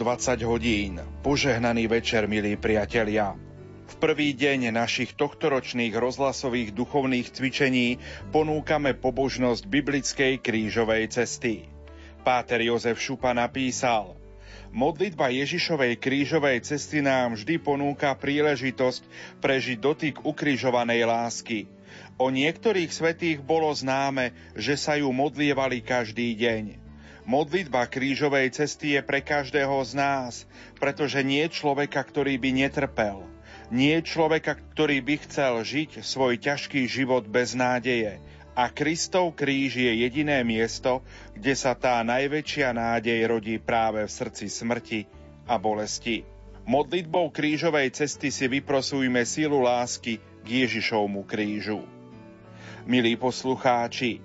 Bolo 20 hodín. Požehnaný večer, milí priatelia. V prvý deň našich tohtoročných rozhlasových duchovných cvičení ponúkame pobožnosť biblickej krížovej cesty. Páter Jozef Šupa napísal Modlitba Ježišovej krížovej cesty nám vždy ponúka príležitosť prežiť dotyk ukrižovanej lásky. O niektorých svetých bolo známe, že sa ju modlievali každý deň. Modlitba krížovej cesty je pre každého z nás, pretože nie človeka, ktorý by netrpel. Nie človeka, ktorý by chcel žiť svoj ťažký život bez nádeje. A Kristov kríž je jediné miesto, kde sa tá najväčšia nádej rodí práve v srdci smrti a bolesti. Modlitbou krížovej cesty si vyprosujme sílu lásky k Ježišovmu krížu. Milí poslucháči,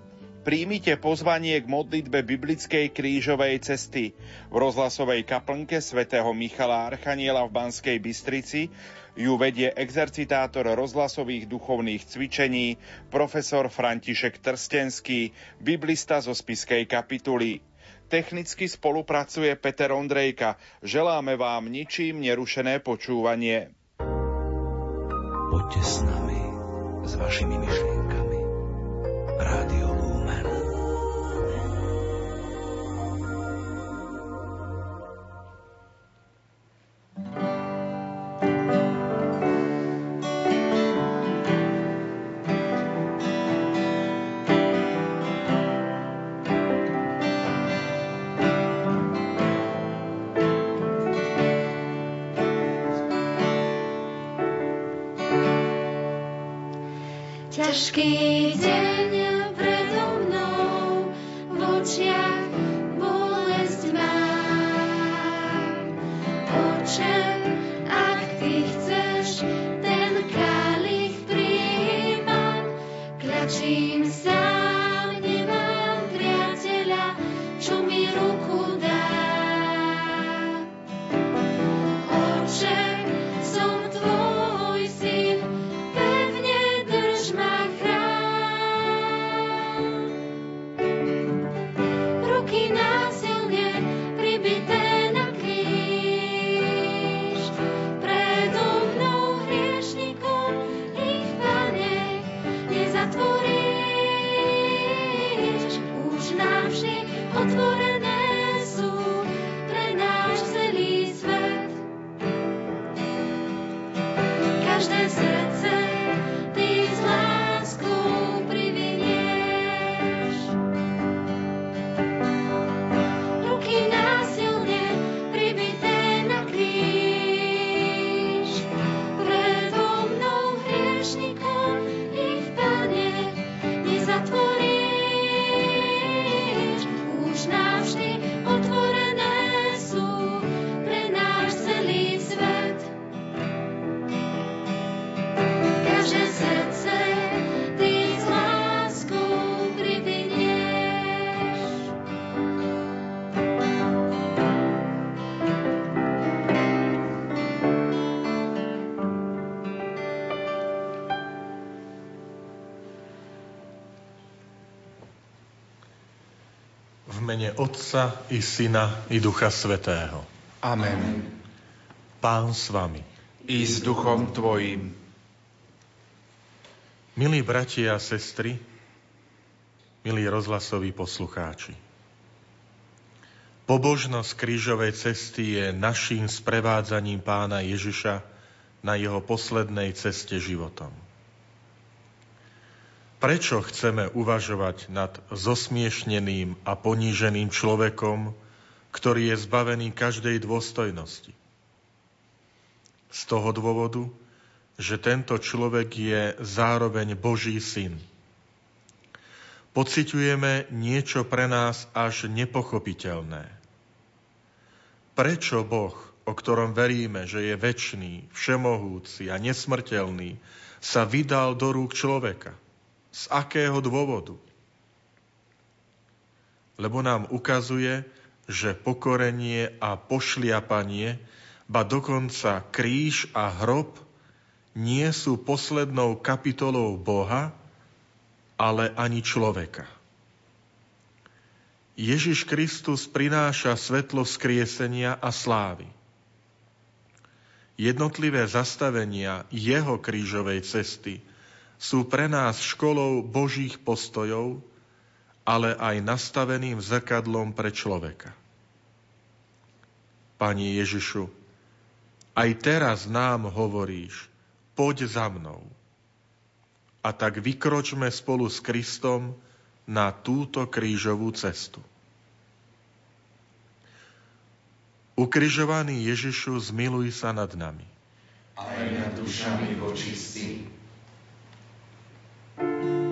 Príjmite pozvanie k modlitbe biblickej krížovej cesty v rozhlasovej kaplnke svätého Michala Archaniela v Banskej Bystrici ju vedie exercitátor rozhlasových duchovných cvičení profesor František Trstenský, biblista zo spiskej kapituly. Technicky spolupracuje Peter Ondrejka. Želáme vám ničím nerušené počúvanie. Poďte s nami, s vašimi myšlienkami. Rádio ťažký deň predo Otca i Syna i Ducha Svetého. Amen. Pán s vami. I s duchom tvojim. Milí bratia a sestry, milí rozhlasoví poslucháči. Pobožnosť krížovej cesty je naším sprevádzaním pána Ježiša na jeho poslednej ceste životom. Prečo chceme uvažovať nad zosmiešneným a poníženým človekom, ktorý je zbavený každej dôstojnosti? Z toho dôvodu, že tento človek je zároveň Boží syn. Pociťujeme niečo pre nás až nepochopiteľné. Prečo Boh, o ktorom veríme, že je väčší, všemohúci a nesmrteľný, sa vydal do rúk človeka – z akého dôvodu? Lebo nám ukazuje, že pokorenie a pošliapanie, ba dokonca kríž a hrob nie sú poslednou kapitolou Boha, ale ani človeka. Ježiš Kristus prináša svetlo vzkriesenia a slávy. Jednotlivé zastavenia jeho krížovej cesty sú pre nás školou Božích postojov, ale aj nastaveným zrkadlom pre človeka. Pani Ježišu, aj teraz nám hovoríš, poď za mnou. A tak vykročme spolu s Kristom na túto krížovú cestu. Ukrižovaný Ježišu, zmiluj sa nad nami. Aj nad dušami vočistí.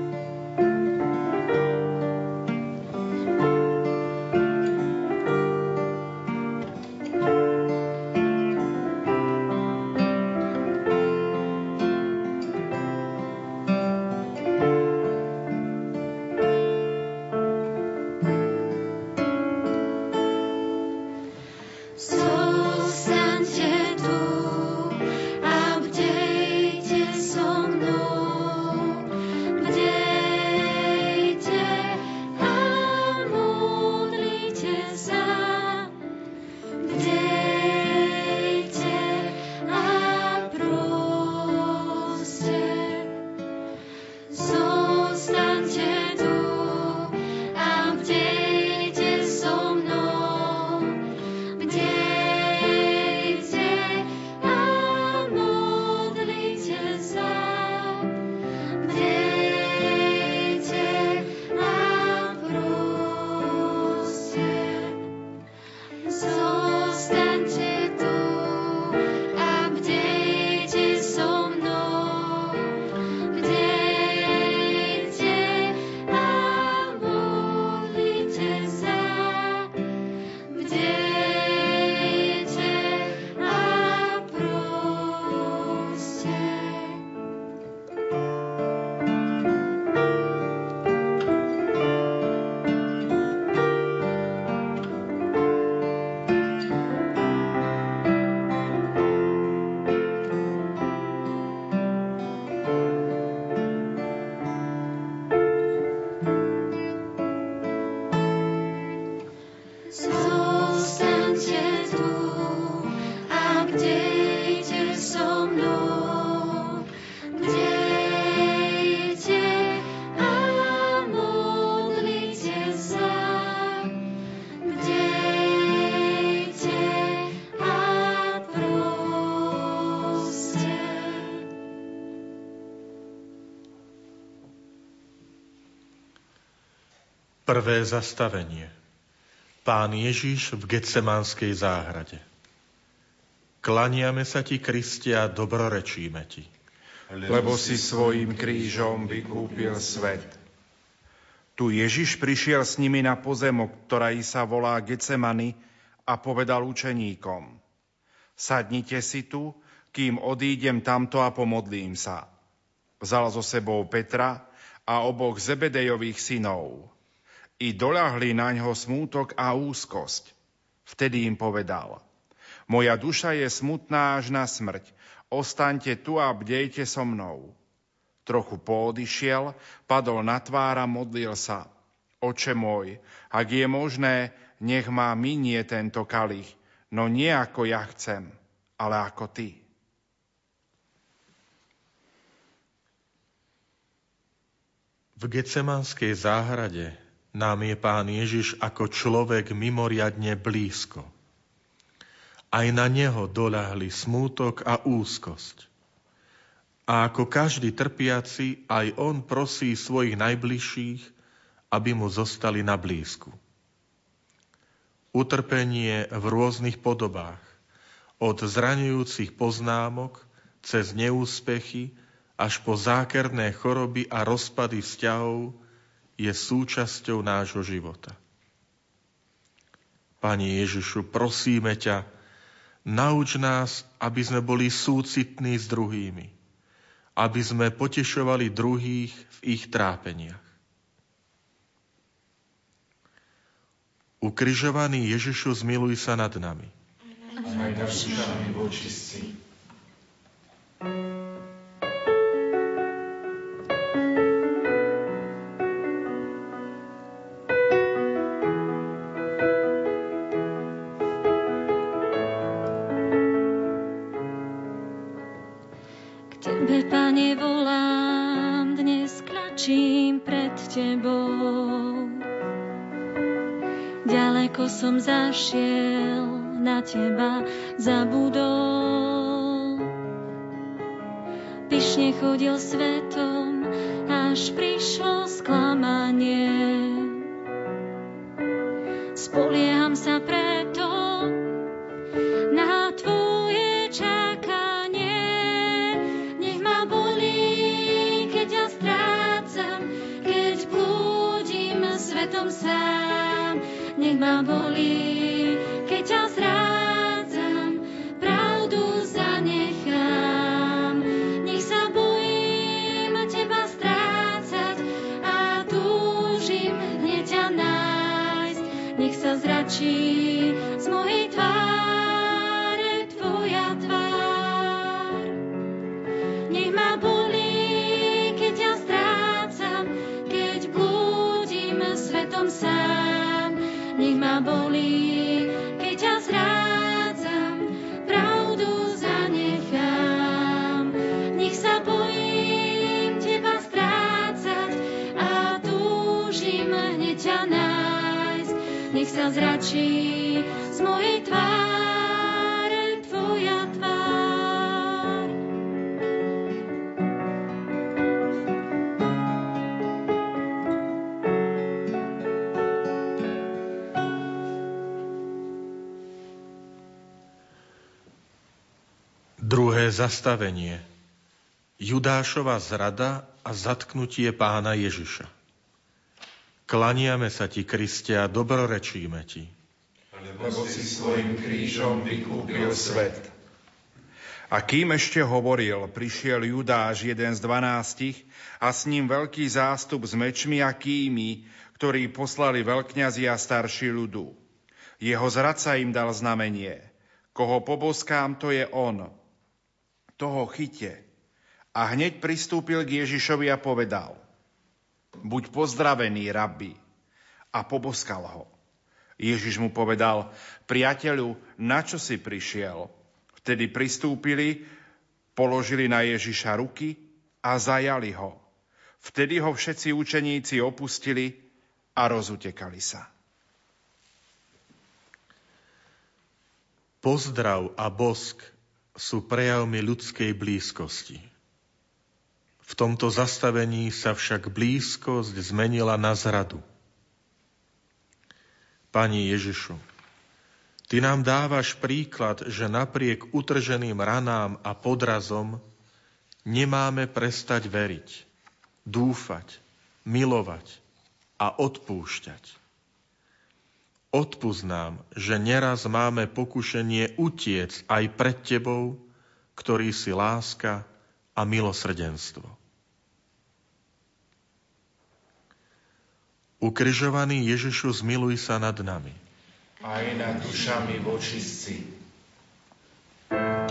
Prvé zastavenie. Pán Ježiš v Getsemanskej záhrade. Klaniame sa ti, Kristia, dobrorečíme ti. Lebo si svojim krížom vykúpil svet. Tu Ježiš prišiel s nimi na pozemok, ktorá sa volá Getsemany a povedal učeníkom. Sadnite si tu, kým odídem tamto a pomodlím sa. Vzal so sebou Petra a oboch Zebedejových synov i doľahli na ňo smútok a úzkosť. Vtedy im povedal, moja duša je smutná až na smrť, ostaňte tu a bdejte so mnou. Trochu poodišiel, padol na tvár a modlil sa. Oče môj, ak je možné, nech má minie tento kalich, no nie ako ja chcem, ale ako ty. V Gecemanskej záhrade nám je Pán Ježiš ako človek mimoriadne blízko. Aj na Neho doľahli smútok a úzkosť. A ako každý trpiaci, aj On prosí svojich najbližších, aby mu zostali na blízku. Utrpenie v rôznych podobách, od zraňujúcich poznámok cez neúspechy až po zákerné choroby a rozpady vzťahov je súčasťou nášho života. Pane Ježišu, prosíme ťa, nauč nás, aby sme boli súcitní s druhými, aby sme potešovali druhých v ich trápeniach. Ukrižovaný Ježišu, zmiluj sa nad nami. Aj nad dušami vočistí. Ďaleko som zašiel, na teba zabudol. Pyšne chodil svetom, až prišlo sklamanie. Ma bolí, keď ťa zrádzam, pravdu zanechám. Nech sa bojím teba strácať a túžim hneď ťa nájsť. Nech sa zračí sa zračí z mojej tváre tvoja tvár. Druhé zastavenie. Judášova zrada a zatknutie pána Ježiša. Klaniame sa ti, Kriste, a dobrorečíme ti. lebo si svojim krížom vykúpil svet. A kým ešte hovoril, prišiel Judáš, jeden z dvanástich, a s ním veľký zástup s mečmi a kými, ktorí poslali veľkňazi a starší ľudu. Jeho zradca im dal znamenie. Koho poboskám, to je on. Toho chyte. A hneď pristúpil k Ježišovi a povedal, buď pozdravený, rabi. A poboskal ho. Ježiš mu povedal, priateľu, na čo si prišiel? Vtedy pristúpili, položili na Ježiša ruky a zajali ho. Vtedy ho všetci učeníci opustili a rozutekali sa. Pozdrav a bosk sú prejavmi ľudskej blízkosti. V tomto zastavení sa však blízkosť zmenila na zradu. Pani Ježišu, Ty nám dávaš príklad, že napriek utrženým ranám a podrazom nemáme prestať veriť, dúfať, milovať a odpúšťať. Odpúsť že neraz máme pokušenie utiec aj pred Tebou, ktorý si láska a milosrdenstvo. Ukrižovaný Ježišu, zmiluj sa nad nami. Aj nad dušami vočistci. Prečo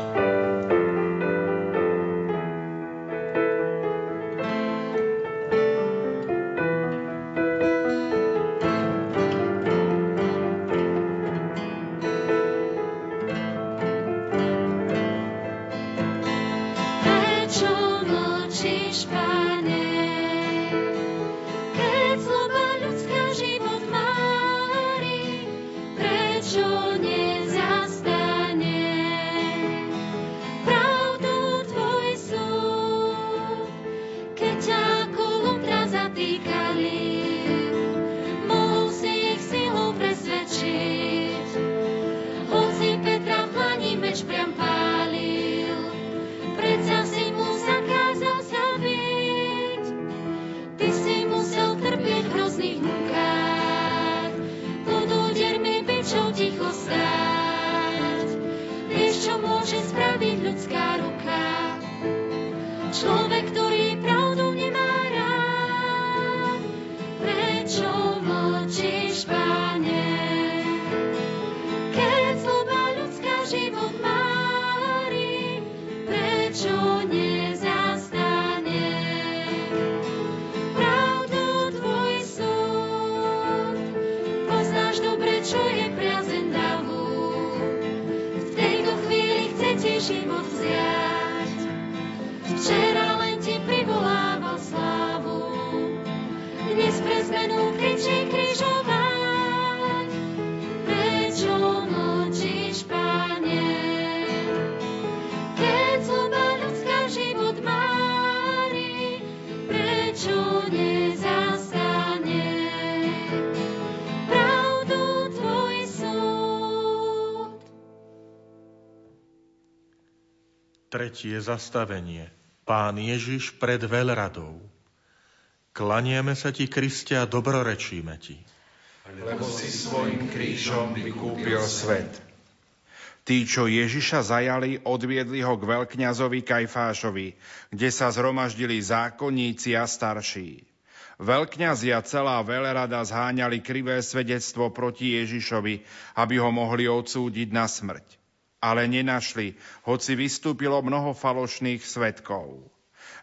zastavenie. Pán Ježiš pred veľradou. Klanieme sa ti, Kriste, a dobrorečíme ti. Lebo si svojim krížom vykúpil svet. Tí, čo Ježiša zajali, odviedli ho k veľkňazovi Kajfášovi, kde sa zhromaždili zákonníci a starší. Veľkňazi a celá veľrada zháňali krivé svedectvo proti Ježišovi, aby ho mohli odsúdiť na smrť ale nenašli, hoci vystúpilo mnoho falošných svetkov.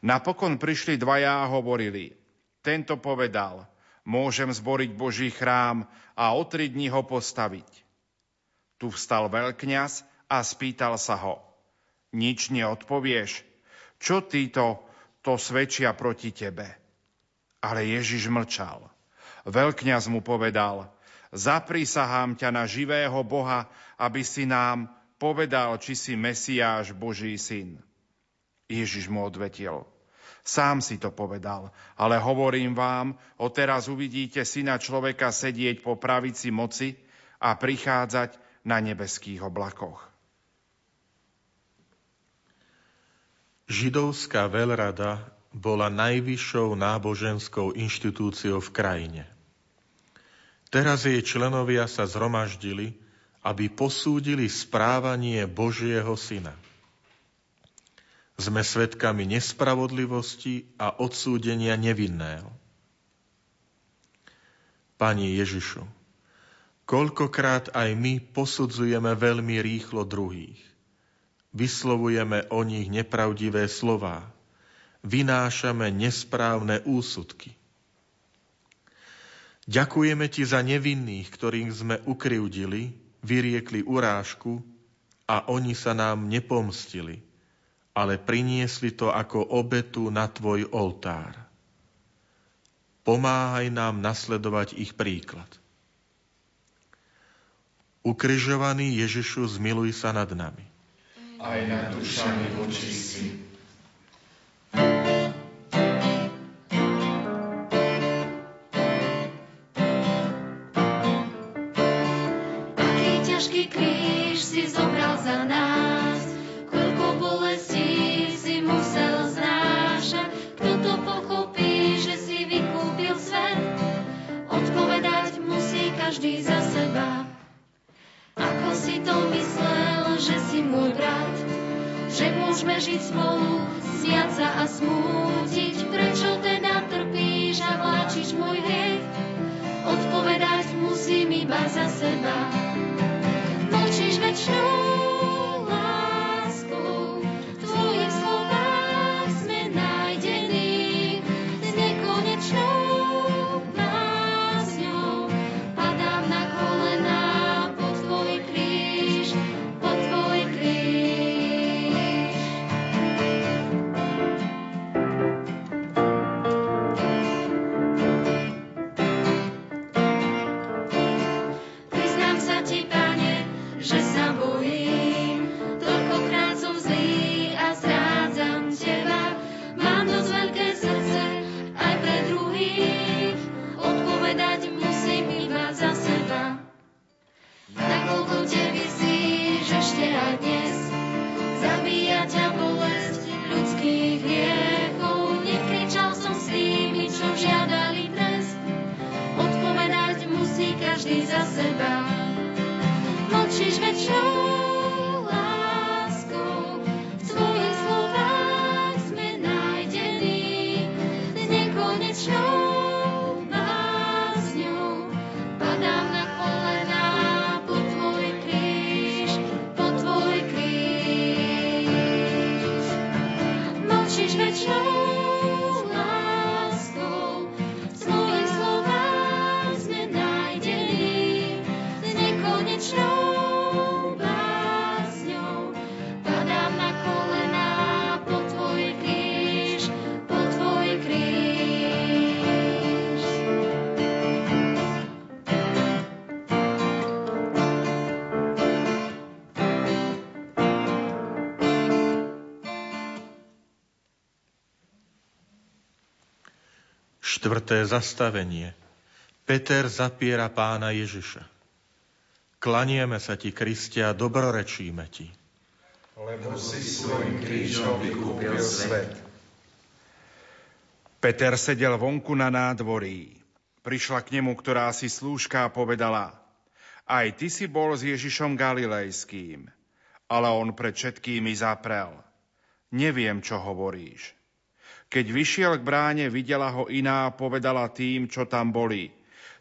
Napokon prišli dvaja a hovorili, tento povedal, môžem zboriť Boží chrám a o tri dní ho postaviť. Tu vstal veľkňaz a spýtal sa ho, nič neodpovieš, čo títo to svedčia proti tebe? Ale Ježiš mlčal. Veľkňaz mu povedal, zaprisahám ťa na živého Boha, aby si nám povedal, či si Mesiáš, Boží syn. Ježiš mu odvetil, sám si to povedal, ale hovorím vám, odteraz uvidíte syna človeka sedieť po pravici moci a prichádzať na nebeských oblakoch. Židovská veľrada bola najvyššou náboženskou inštitúciou v krajine. Teraz jej členovia sa zhromaždili, aby posúdili správanie Božieho Syna. Sme svedkami nespravodlivosti a odsúdenia nevinného. Pani Ježišu, koľkokrát aj my posudzujeme veľmi rýchlo druhých. Vyslovujeme o nich nepravdivé slová. Vynášame nesprávne úsudky. Ďakujeme Ti za nevinných, ktorých sme ukryvdili, vyriekli urážku a oni sa nám nepomstili, ale priniesli to ako obetu na tvoj oltár. Pomáhaj nám nasledovať ich príklad. Ukrižovaný Ježišu, zmiluj sa nad nami. Aj nad dušami vočistí. za nás. Koľko bolestí si musel znášať, kto to pochopí, že si vykúpil svet. Odpovedať musí každý za seba. Ako si to myslel, že si môj brat, že môžeme žiť spolu, smiať sa a smútiť. Prečo teda trpíš a vláčiš môj hriech? Odpovedať musím iba za seba. Mlčíš väčšinou, Štvrté zastavenie. Peter zapiera pána Ježiša. Klanieme sa ti, Kristia, dobrorečíme ti. Lebo si svojim krížom vykúpil svet. Peter sedel vonku na nádvorí. Prišla k nemu, ktorá si slúžka a povedala, aj ty si bol s Ježišom Galilejským. Ale on pred všetkými zaprel. Neviem, čo hovoríš. Keď vyšiel k bráne, videla ho iná a povedala tým, čo tam boli.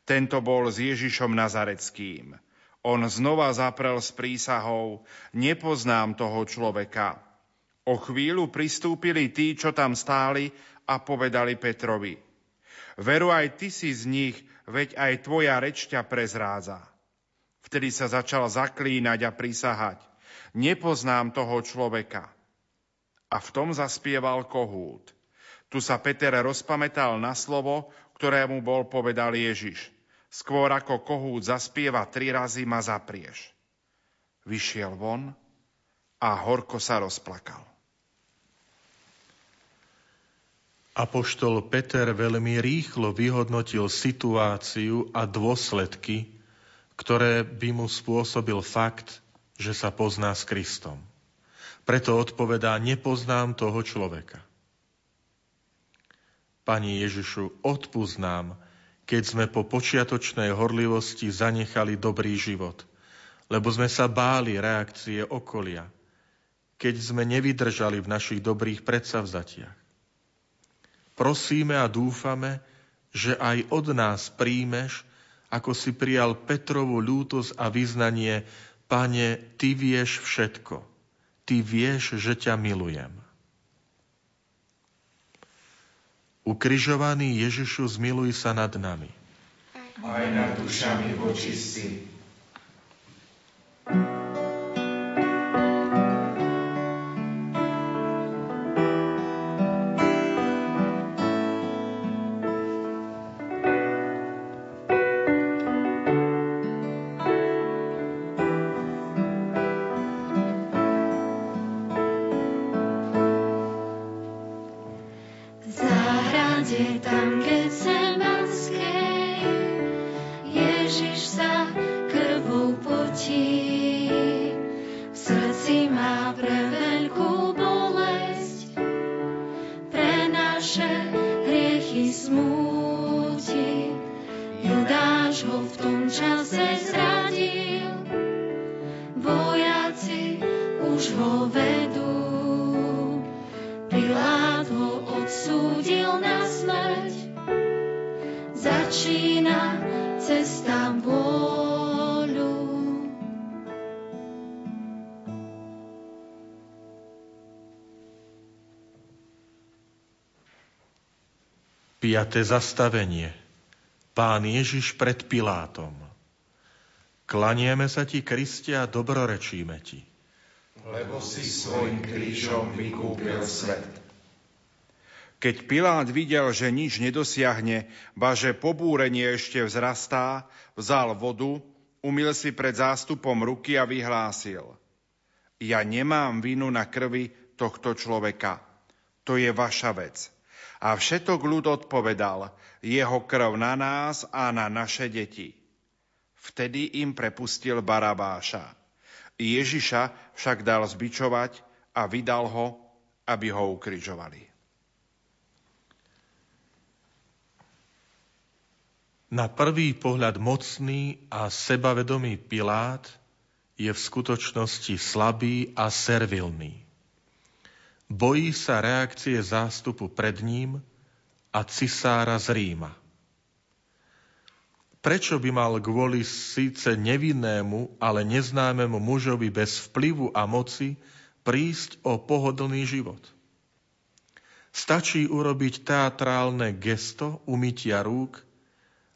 Tento bol s Ježišom Nazareckým. On znova zaprel s prísahou, nepoznám toho človeka. O chvíľu pristúpili tí, čo tam stáli a povedali Petrovi. Veru aj ty si z nich, veď aj tvoja reč ťa prezrádza. Vtedy sa začal zaklínať a prisahať. Nepoznám toho človeka. A v tom zaspieval kohút. Tu sa Peter rozpamätal na slovo, ktorému bol povedal Ježiš. Skôr ako kohút zaspieva tri razy ma zaprieš. Vyšiel von a horko sa rozplakal. Apoštol Peter veľmi rýchlo vyhodnotil situáciu a dôsledky, ktoré by mu spôsobil fakt, že sa pozná s Kristom. Preto odpovedá, nepoznám toho človeka. Pani Ježišu, odpúsť keď sme po počiatočnej horlivosti zanechali dobrý život, lebo sme sa báli reakcie okolia, keď sme nevydržali v našich dobrých predsavzatiach. Prosíme a dúfame, že aj od nás príjmeš, ako si prijal Petrovú ľútosť a vyznanie, Pane, Ty vieš všetko. Ty vieš, že ťa milujem. Ukrižovaný Ježišu, zmiluj sa nad nami. Aj nad dušami vočistí. Piaté zastavenie. Pán Ježiš pred Pilátom. Klanieme sa ti, Kristia, a dobrorečíme ti. Lebo si svojim krížom vykúpil svet. Keď Pilát videl, že nič nedosiahne, ba že pobúrenie ešte vzrastá, vzal vodu, umil si pred zástupom ruky a vyhlásil. Ja nemám vinu na krvi tohto človeka. To je vaša vec. A všetok ľud odpovedal, jeho krv na nás a na naše deti. Vtedy im prepustil Barabáša. Ježiša však dal zbičovať a vydal ho, aby ho ukrižovali. Na prvý pohľad mocný a sebavedomý Pilát je v skutočnosti slabý a servilný. Bojí sa reakcie zástupu pred ním a cisára z Ríma. Prečo by mal kvôli síce nevinnému, ale neznámemu mužovi bez vplyvu a moci prísť o pohodlný život? Stačí urobiť teatrálne gesto umytia rúk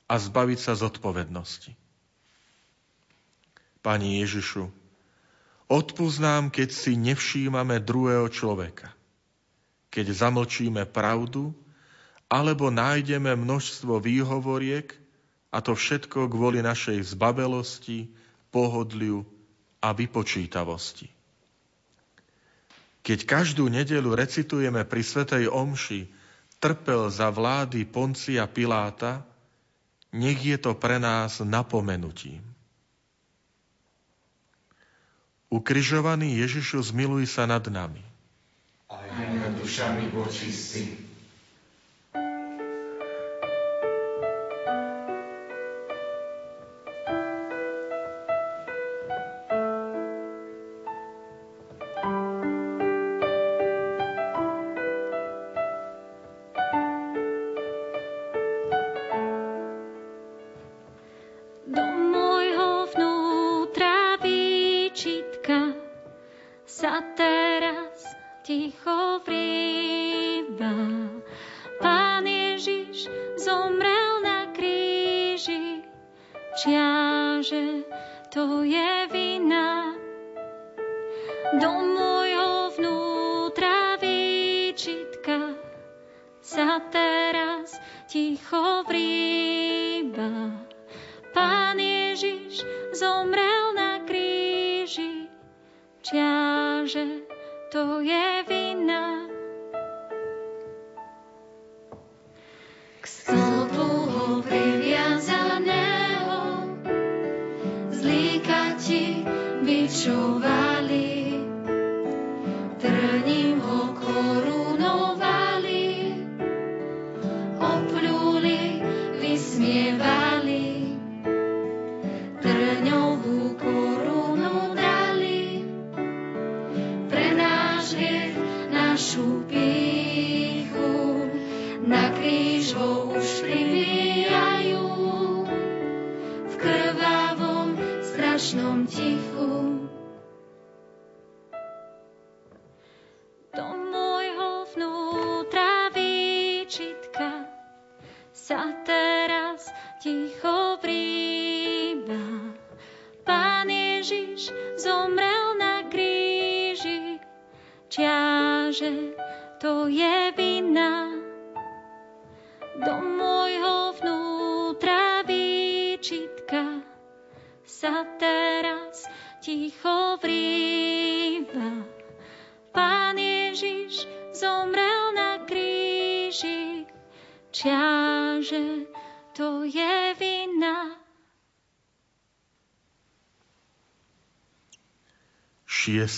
a zbaviť sa zodpovednosti. Pani Ježišu, Odpúznám, keď si nevšímame druhého človeka. Keď zamlčíme pravdu, alebo nájdeme množstvo výhovoriek, a to všetko kvôli našej zbabelosti, pohodliu a vypočítavosti. Keď každú nedelu recitujeme pri Svetej Omši trpel za vlády Poncia Piláta, nech je to pre nás napomenutím. Ukrižovaný Ježišu, zmiluj sa nad nami. Aj nad dušami vočistí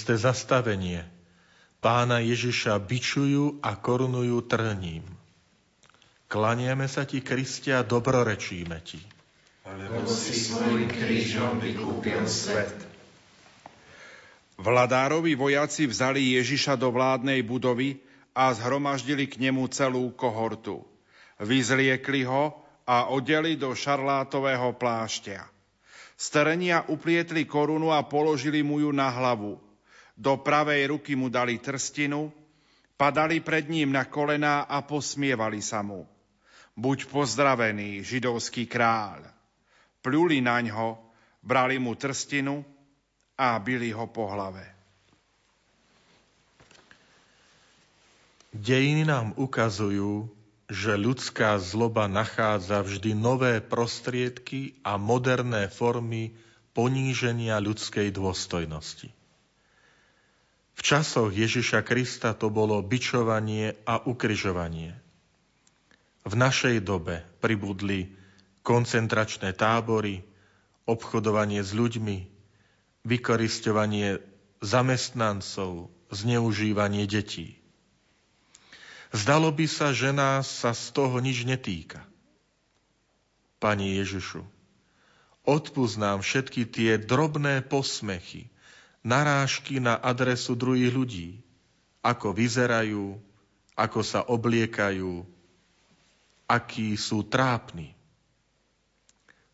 Šiesté zastavenie. Pána Ježiša bičujú a korunujú trním. Klaniame sa ti, Kristia, dobrorečíme ti. Lebo si svojim krížom vykúpil svet. Vladárovi vojaci vzali Ježiša do vládnej budovy a zhromaždili k nemu celú kohortu. Vyzliekli ho a odeli do šarlátového plášťa. Starenia uplietli korunu a položili mu ju na hlavu. Do pravej ruky mu dali trstinu, padali pred ním na kolená a posmievali sa mu. Buď pozdravený, židovský kráľ. Pľuli na ňo, brali mu trstinu a bili ho po hlave. Dejiny nám ukazujú, že ľudská zloba nachádza vždy nové prostriedky a moderné formy poníženia ľudskej dôstojnosti. V časoch Ježiša Krista to bolo bičovanie a ukryžovanie. V našej dobe pribudli koncentračné tábory, obchodovanie s ľuďmi, vykoristovanie zamestnancov, zneužívanie detí. Zdalo by sa, že nás sa z toho nič netýka. Pani Ježišu, odpúsť všetky tie drobné posmechy, narážky na adresu druhých ľudí, ako vyzerajú, ako sa obliekajú, akí sú trápni.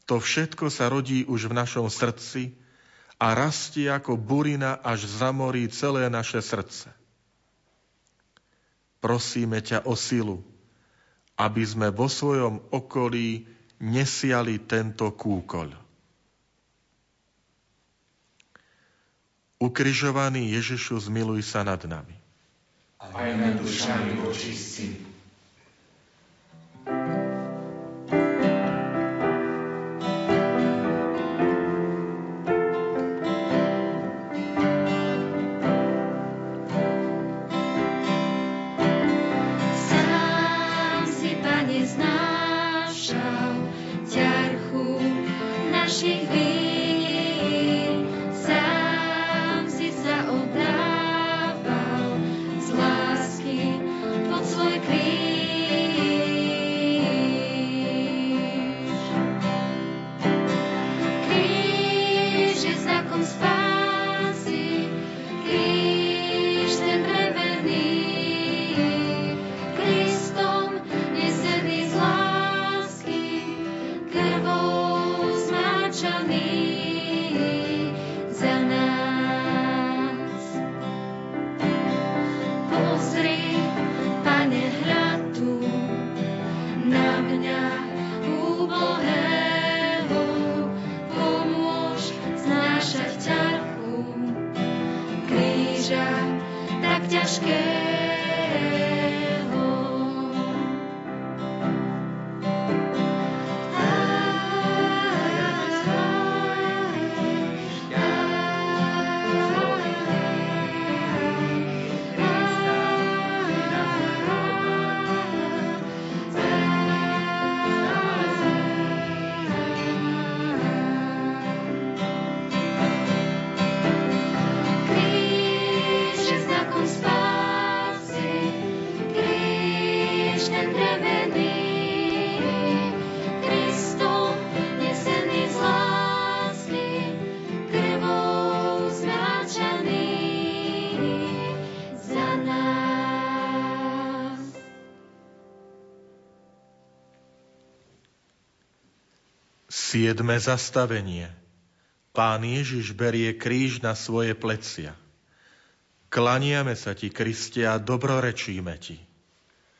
To všetko sa rodí už v našom srdci a rastie ako burina, až zamorí celé naše srdce. Prosíme ťa o silu, aby sme vo svojom okolí nesiali tento kúkoľ. Ukrižovaný Ježišu, zmiluj sa nad nami. Aj nad dušami očistí. Siedme zastavenie. Pán Ježiš berie kríž na svoje plecia. Klaniame sa ti, Kriste, a dobrorečíme ti.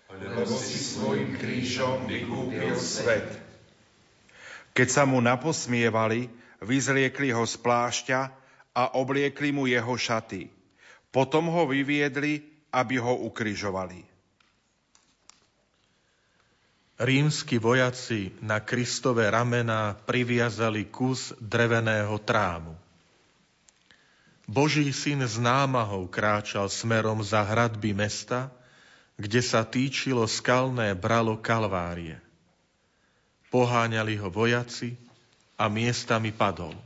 Lebo si svojim krížom vykúpil svet. Keď sa mu naposmievali, vyzliekli ho z plášťa a obliekli mu jeho šaty. Potom ho vyviedli, aby ho ukrižovali. Rímsky vojaci na Kristové ramená priviazali kus dreveného trámu. Boží syn s námahou kráčal smerom za hradby mesta, kde sa týčilo skalné bralo Kalvárie. Poháňali ho vojaci a miestami padol.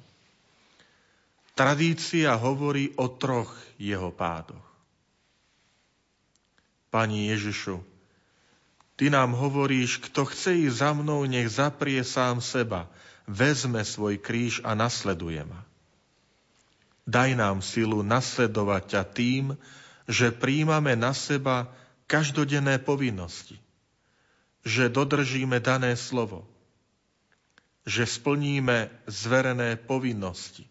Tradícia hovorí o troch jeho pádoch. Pani Ježišu, Ty nám hovoríš, kto chce ísť za mnou, nech zaprie sám seba, vezme svoj kríž a nasleduje ma. Daj nám silu nasledovať ťa tým, že príjmame na seba každodenné povinnosti, že dodržíme dané slovo, že splníme zverené povinnosti,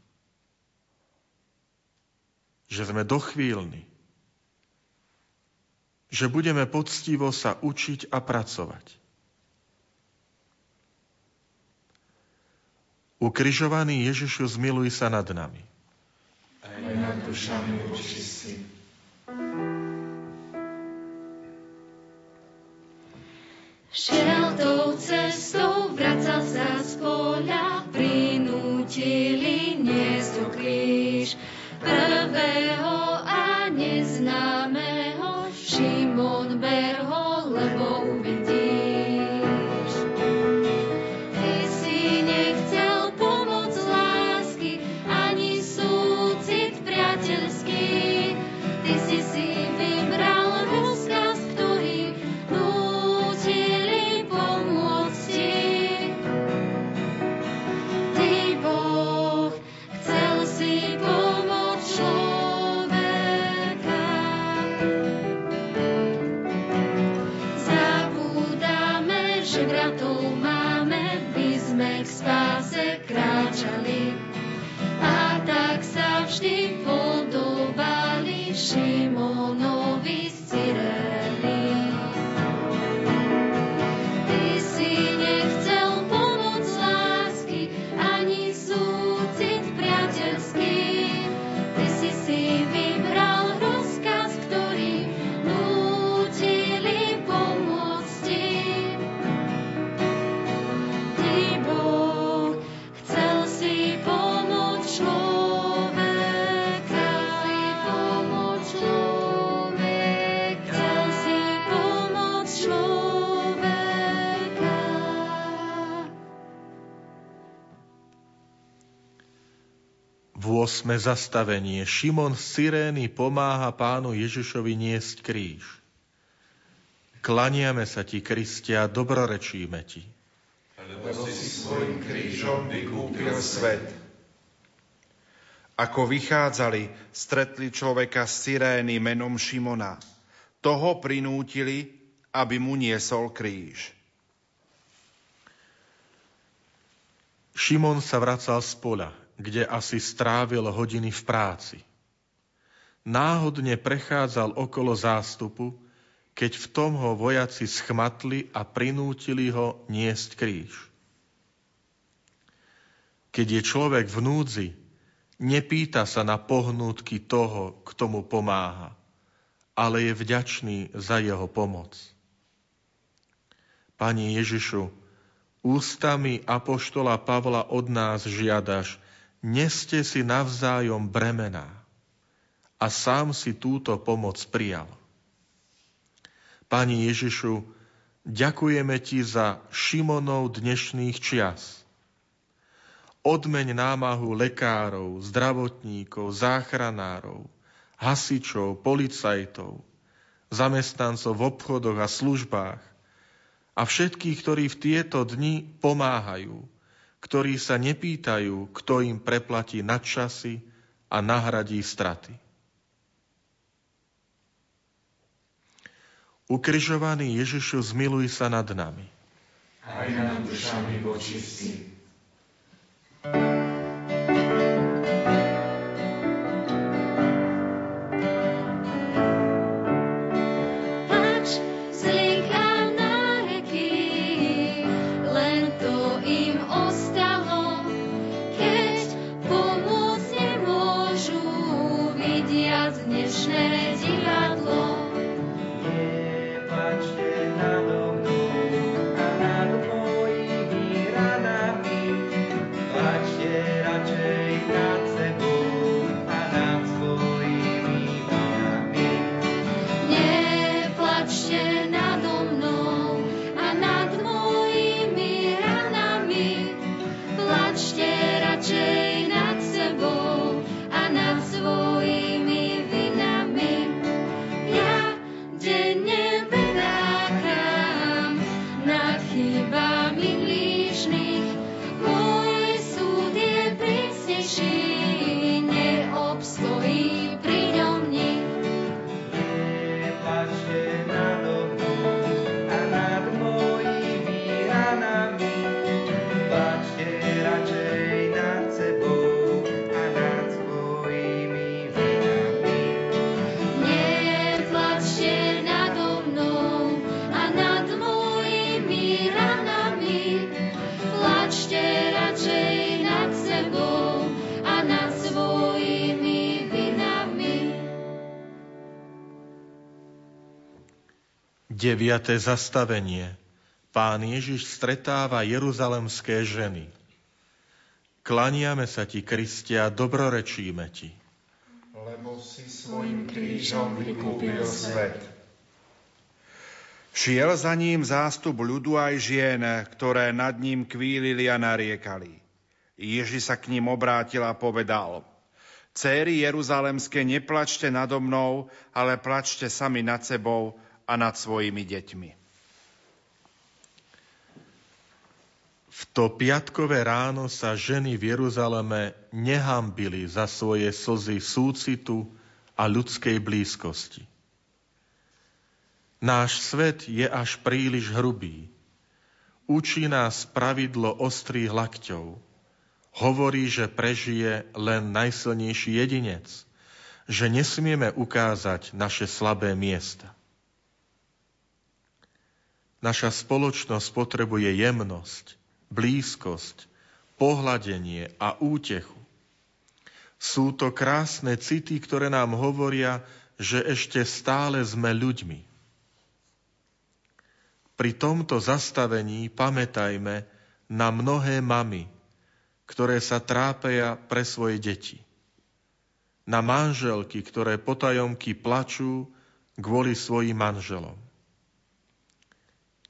že sme dochvíľni, že budeme poctivo sa učiť a pracovať. Ukrižovaný Ježišu, zmiluj sa nad nami. Aj nad dušami očistí. Šiel tou cestou, vracal sa z poľa, prinútili niesť kríž prvého a neznámeho Šimon ber 8. zastavenie Šimon z Cyrény pomáha pánu Ježišovi niesť kríž. Klaniame sa ti, Kristia, dobrorečíme ti. Lebo si svojim krížom vykúpil svet. Ako vychádzali, stretli človeka z Cyrény menom Šimona. Toho prinútili, aby mu niesol kríž. Šimon sa vracal z poľa, kde asi strávil hodiny v práci. Náhodne prechádzal okolo zástupu, keď v tom ho vojaci schmatli a prinútili ho niesť kríž. Keď je človek v núdzi, nepýta sa na pohnútky toho, kto mu pomáha, ale je vďačný za jeho pomoc. Pani Ježišu, ústami apoštola Pavla od nás žiadaš, neste si navzájom bremená a sám si túto pomoc prijal. Pani Ježišu, ďakujeme Ti za Šimonov dnešných čias. Odmeň námahu lekárov, zdravotníkov, záchranárov, hasičov, policajtov, zamestnancov v obchodoch a službách a všetkých, ktorí v tieto dni pomáhajú, ktorí sa nepýtajú, kto im preplatí nadčasy a nahradí straty. Ukrižovaný Ježišu, zmiluj sa nad nami. Aj nad dušami vočistí. Deviate zastavenie. Pán Ježiš stretáva jeruzalemské ženy. Klaniame sa ti, Kristia, dobrorečíme ti. Lebo si svojim krížom vykúpil svet. Šiel za ním zástup ľudu aj žien, ktoré nad ním kvílili a nariekali. Ježi sa k ním obrátil a povedal – Céry Jeruzalemské, neplačte nado mnou, ale plačte sami nad sebou a nad svojimi deťmi. V to piatkové ráno sa ženy v Jeruzaleme nehambili za svoje slzy súcitu a ľudskej blízkosti. Náš svet je až príliš hrubý. Učí nás pravidlo ostrých lakťov – hovorí, že prežije len najsilnejší jedinec, že nesmieme ukázať naše slabé miesta. Naša spoločnosť potrebuje jemnosť, blízkosť, pohľadenie a útechu. Sú to krásne city, ktoré nám hovoria, že ešte stále sme ľuďmi. Pri tomto zastavení pamätajme na mnohé mamy, ktoré sa trápeja pre svoje deti. Na manželky, ktoré potajomky plačú kvôli svojim manželom.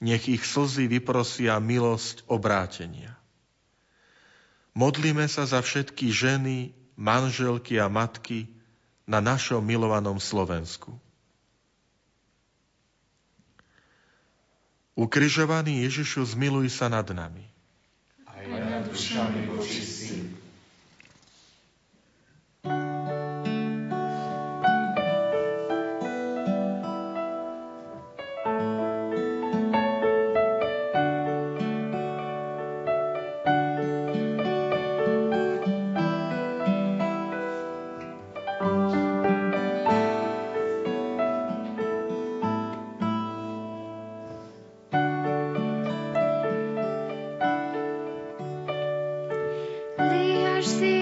Nech ich slzy vyprosia milosť obrátenia. Modlíme sa za všetky ženy, manželky a matky na našom milovanom Slovensku. Ukrižovaný Ježišu, zmiluj sa nad nami aj nad dušami vočistým. mercy.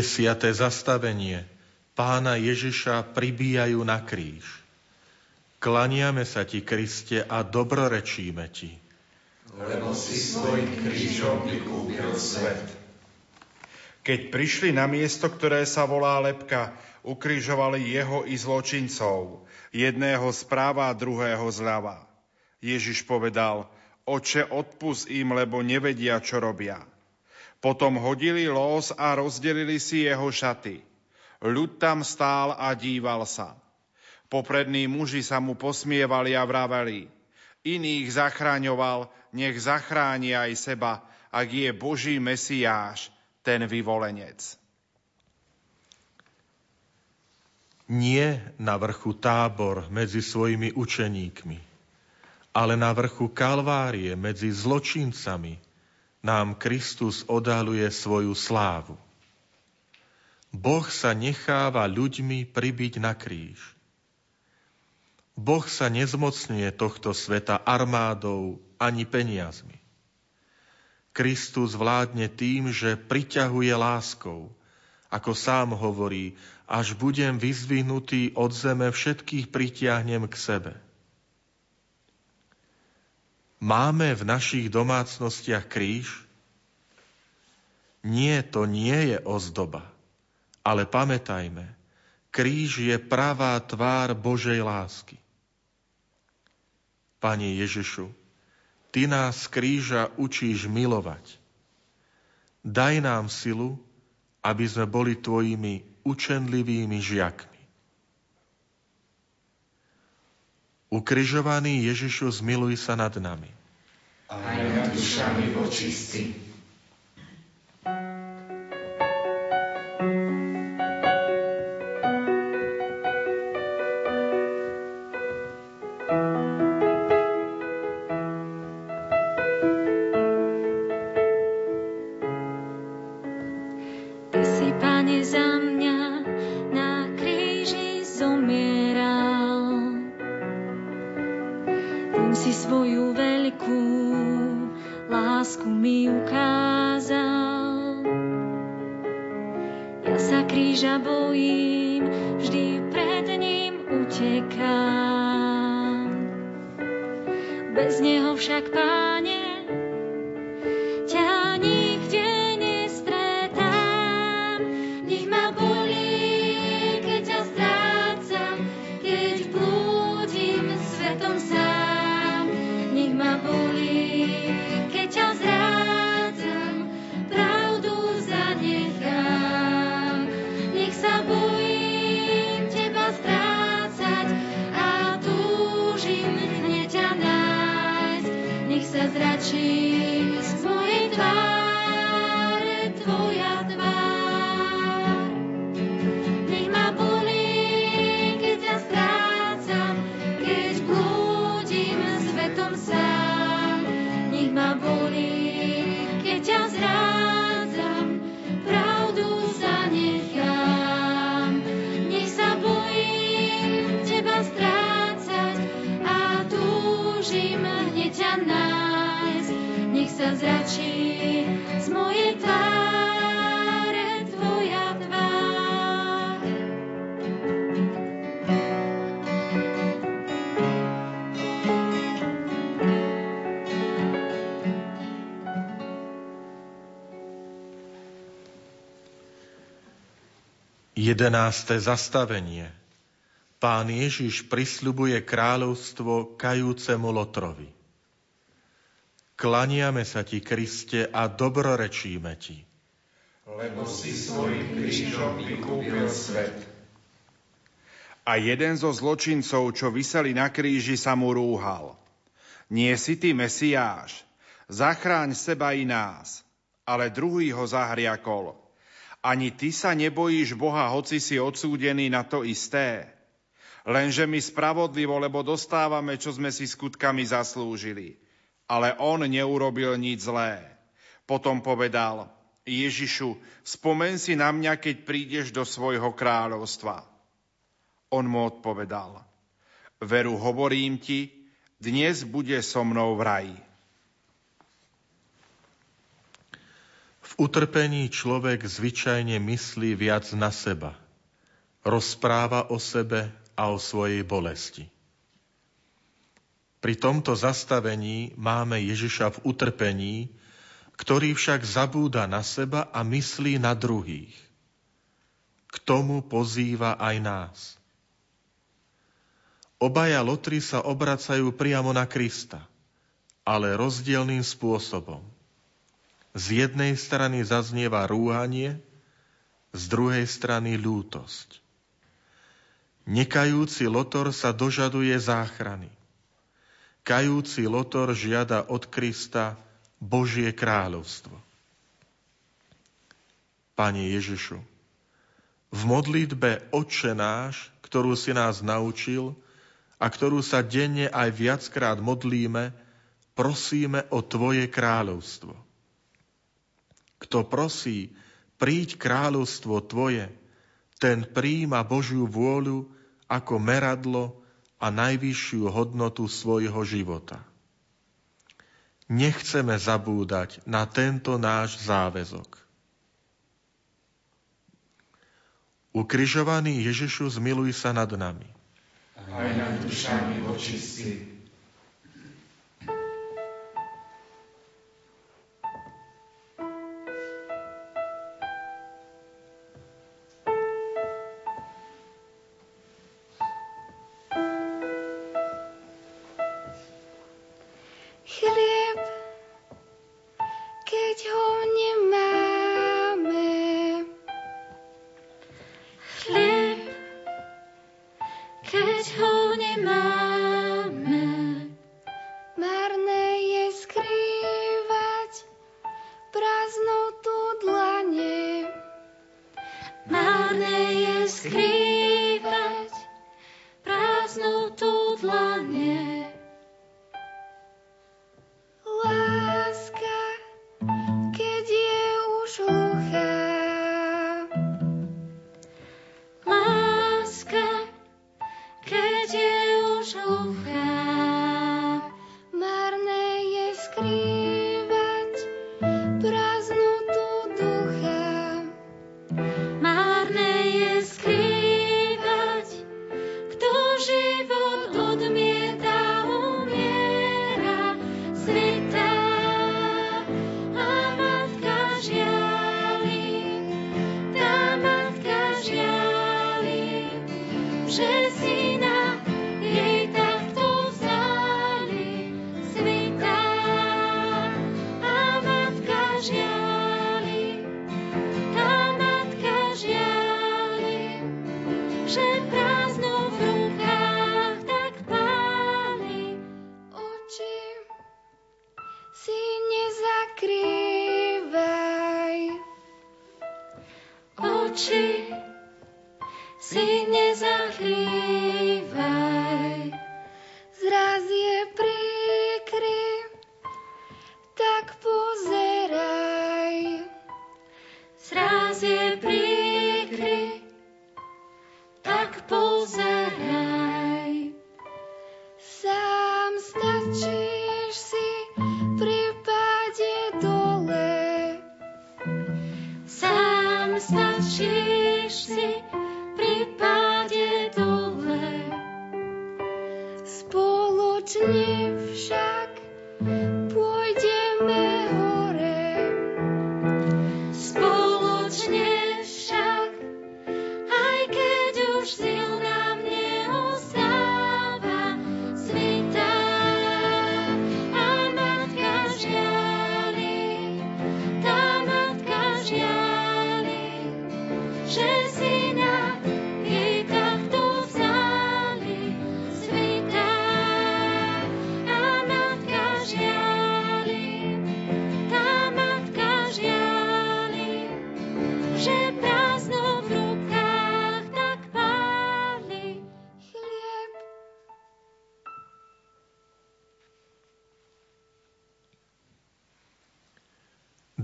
Desiate zastavenie. Pána Ježiša pribíjajú na kríž. Klaniame sa ti, Kriste, a dobrorečíme ti. Lebo si svojim krížom vykúpil svet. Keď prišli na miesto, ktoré sa volá Lepka, ukrižovali jeho i zločincov, jedného správa a druhého zľava. Ježiš povedal, oče, odpust im, lebo nevedia, čo robia. Potom hodili los a rozdelili si jeho šaty. Ľud tam stál a díval sa. Poprední muži sa mu posmievali a vraveli. Iných zachráňoval, nech zachráni aj seba, ak je Boží Mesiáš, ten vyvolenec. Nie na vrchu tábor medzi svojimi učeníkmi, ale na vrchu Kalvárie medzi zločincami nám Kristus odhaluje svoju slávu. Boh sa necháva ľuďmi pribiť na kríž. Boh sa nezmocňuje tohto sveta armádou ani peniazmi. Kristus vládne tým, že priťahuje láskou, ako sám hovorí, až budem vyzvihnutý od zeme, všetkých pritiahnem k sebe. Máme v našich domácnostiach kríž? Nie, to nie je ozdoba. Ale pamätajme, kríž je pravá tvár Božej lásky. Pane Ježišu, Ty nás kríža učíš milovať. Daj nám silu, aby sme boli Tvojimi učenlivými žiakmi. Ukrižovaný Ježišu, zmiluj sa nad nami. Aj nad dušami vočistí. Jedenáste zastavenie. Pán Ježiš prisľubuje kráľovstvo kajúcemu Lotrovi. Klaniame sa ti, Kriste, a dobrorečíme ti. Lebo si svojim krížom vykúpil svet. A jeden zo zločincov, čo vyseli na kríži, sa mu rúhal. Nie si ty Mesiáš, zachráň seba i nás. Ale druhý ho zahriakol. Ani ty sa nebojíš Boha, hoci si odsúdený na to isté. Lenže my spravodlivo, lebo dostávame, čo sme si skutkami zaslúžili. Ale on neurobil nič zlé. Potom povedal, Ježišu, spomen si na mňa, keď prídeš do svojho kráľovstva. On mu odpovedal, veru hovorím ti, dnes bude so mnou v raji. V V utrpení človek zvyčajne myslí viac na seba. Rozpráva o sebe a o svojej bolesti. Pri tomto zastavení máme Ježiša v utrpení, ktorý však zabúda na seba a myslí na druhých. K tomu pozýva aj nás. Obaja lotry sa obracajú priamo na Krista, ale rozdielným spôsobom. Z jednej strany zaznieva rúhanie, z druhej strany ľútosť. Nekajúci lotor sa dožaduje záchrany. Kajúci lotor žiada od Krista Božie kráľovstvo. Pane Ježišu, v modlitbe Otče náš, ktorú si nás naučil a ktorú sa denne aj viackrát modlíme, prosíme o Tvoje kráľovstvo. Kto prosí, príď kráľovstvo Tvoje, ten príjima Božiu vôľu ako meradlo a najvyššiu hodnotu svojho života. Nechceme zabúdať na tento náš záväzok. Ukrižovaný Ježišu, zmiluj sa nad nami. Aj nad dušami očistý.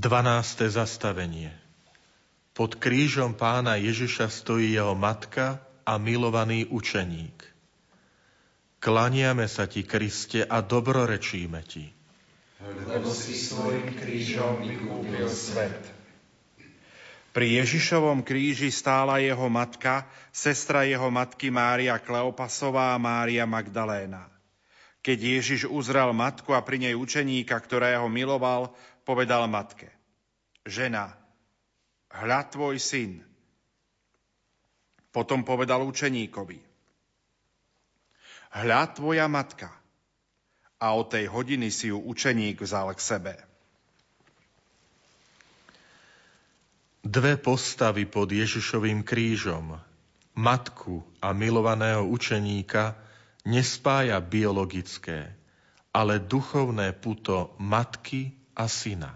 12. zastavenie. Pod krížom pána Ježiša stojí jeho matka a milovaný učeník. Klaniame sa ti, Kriste, a dobrorečíme ti. Lebo si svojim krížom vykúpil svet. Pri Ježišovom kríži stála jeho matka, sestra jeho matky Mária Kleopasová a Mária Magdaléna. Keď Ježiš uzrel matku a pri nej učeníka, ktorého miloval, povedal matke. Žena, hľa tvoj syn. Potom povedal učeníkovi. Hľa tvoja matka. A od tej hodiny si ju učeník vzal k sebe. Dve postavy pod Ježišovým krížom, matku a milovaného učeníka, nespája biologické, ale duchovné puto matky a syna.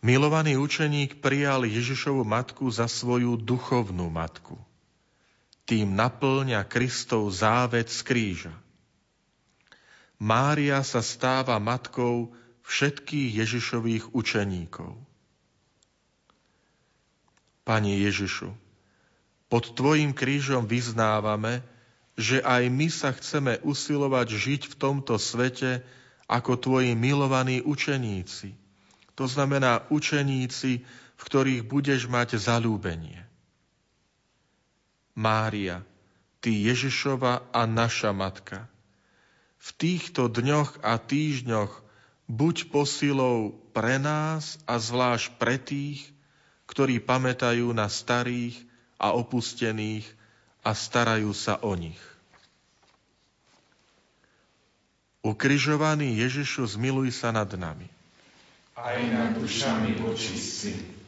Milovaný učeník prijal Ježišovu matku za svoju duchovnú matku. Tým naplňa Kristov závec z kríža. Mária sa stáva matkou všetkých Ježišových učeníkov. Pane Ježišu, pod Tvojim krížom vyznávame, že aj my sa chceme usilovať žiť v tomto svete ako Tvoji milovaní učeníci. To znamená učeníci, v ktorých budeš mať zalúbenie. Mária, Ty Ježišova a naša Matka, v týchto dňoch a týždňoch buď posilou pre nás a zvlášť pre tých, ktorí pamätajú na starých a opustených a starajú sa o nich. Ukrižovaný Ježišu, zmiluj sa nad nami. Aj nad dušami očistci.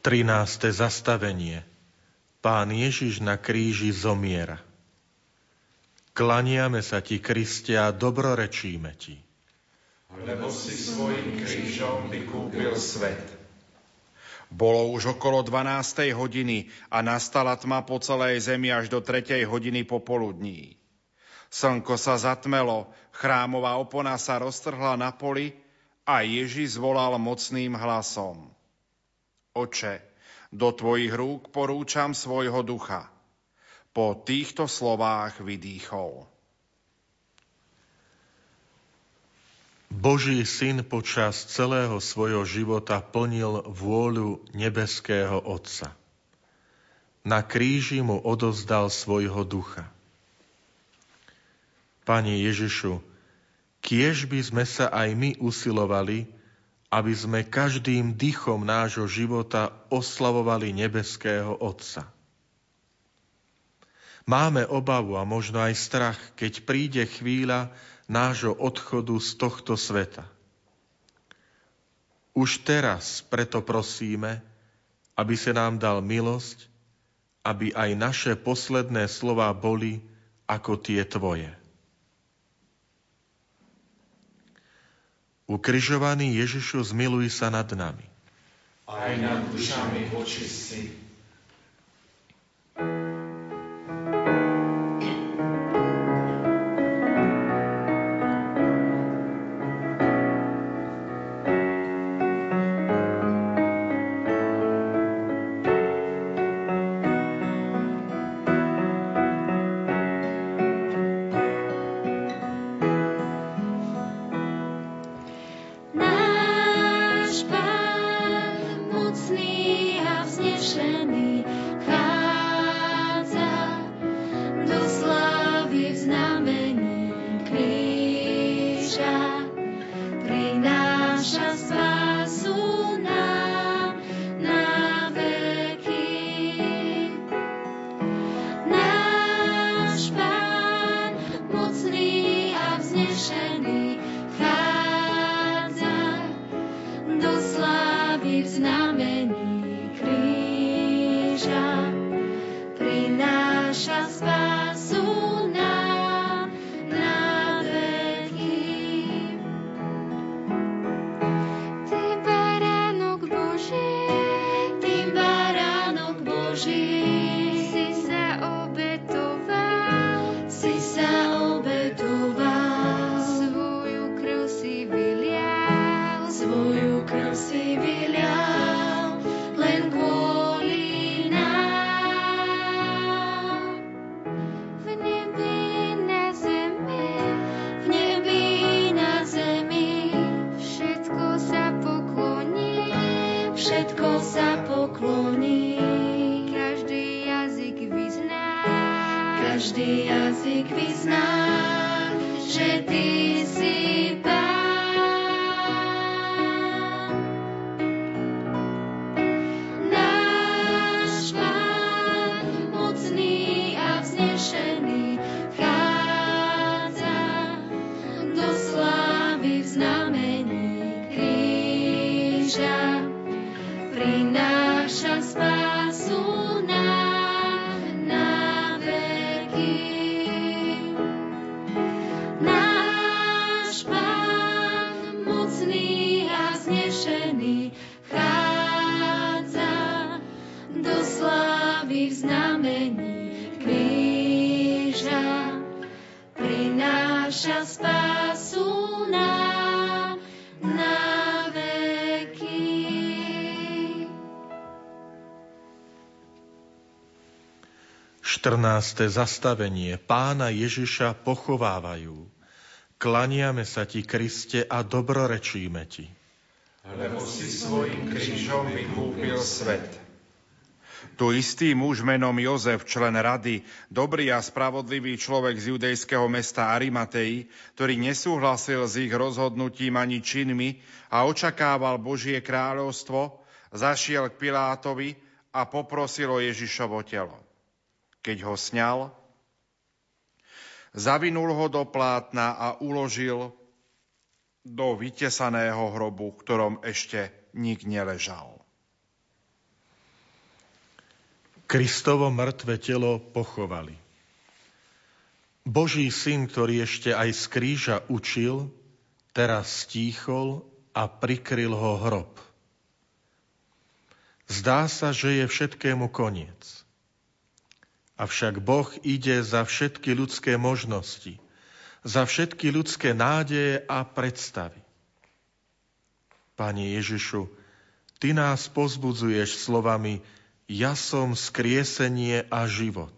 Trináste zastavenie. Pán Ježiš na kríži zomiera. Klaniame sa ti, Kriste, a dobrorečíme ti. Lebo si svojim krížom vykúpil svet. Bolo už okolo 12. hodiny a nastala tma po celej zemi až do 3. hodiny popoludní. Slnko sa zatmelo, chrámová opona sa roztrhla na poli a Ježiš zvolal mocným hlasom. Oče, do tvojich rúk porúčam svojho ducha. Po týchto slovách vydýchol. Boží syn počas celého svojho života plnil vôľu nebeského Otca. na kríži mu odozdal svojho ducha. Pane Ježišu, kiež by sme sa aj my usilovali, aby sme každým dychom nášho života oslavovali nebeského Otca. Máme obavu a možno aj strach, keď príde chvíľa nášho odchodu z tohto sveta. Už teraz preto prosíme, aby sa nám dal milosť, aby aj naše posledné slova boli ako tie Tvoje. Ukrižovaný Ježišu, zmiluj sa nad nami. Aj nad dušami očistí. Jeez. 14. zastavenie Pána Ježiša pochovávajú. Klaniame sa ti, Kriste, a dobrorečíme ti. Lebo si svojim krížom vykúpil svet. Tu istý muž menom Jozef, člen rady, dobrý a spravodlivý človek z judejského mesta Arimatei, ktorý nesúhlasil s ich rozhodnutím ani činmi a očakával Božie kráľovstvo, zašiel k Pilátovi a poprosil o Ježišovo telo. Keď ho sňal, zavinul ho do plátna a uložil do vytesaného hrobu, v ktorom ešte nik neležal. Kristovo mŕtve telo pochovali. Boží syn, ktorý ešte aj z kríža učil, teraz stíchol a prikryl ho hrob. Zdá sa, že je všetkému koniec. Avšak Boh ide za všetky ľudské možnosti, za všetky ľudské nádeje a predstavy. Pane Ježišu, Ty nás pozbudzuješ slovami Ja som skriesenie a život.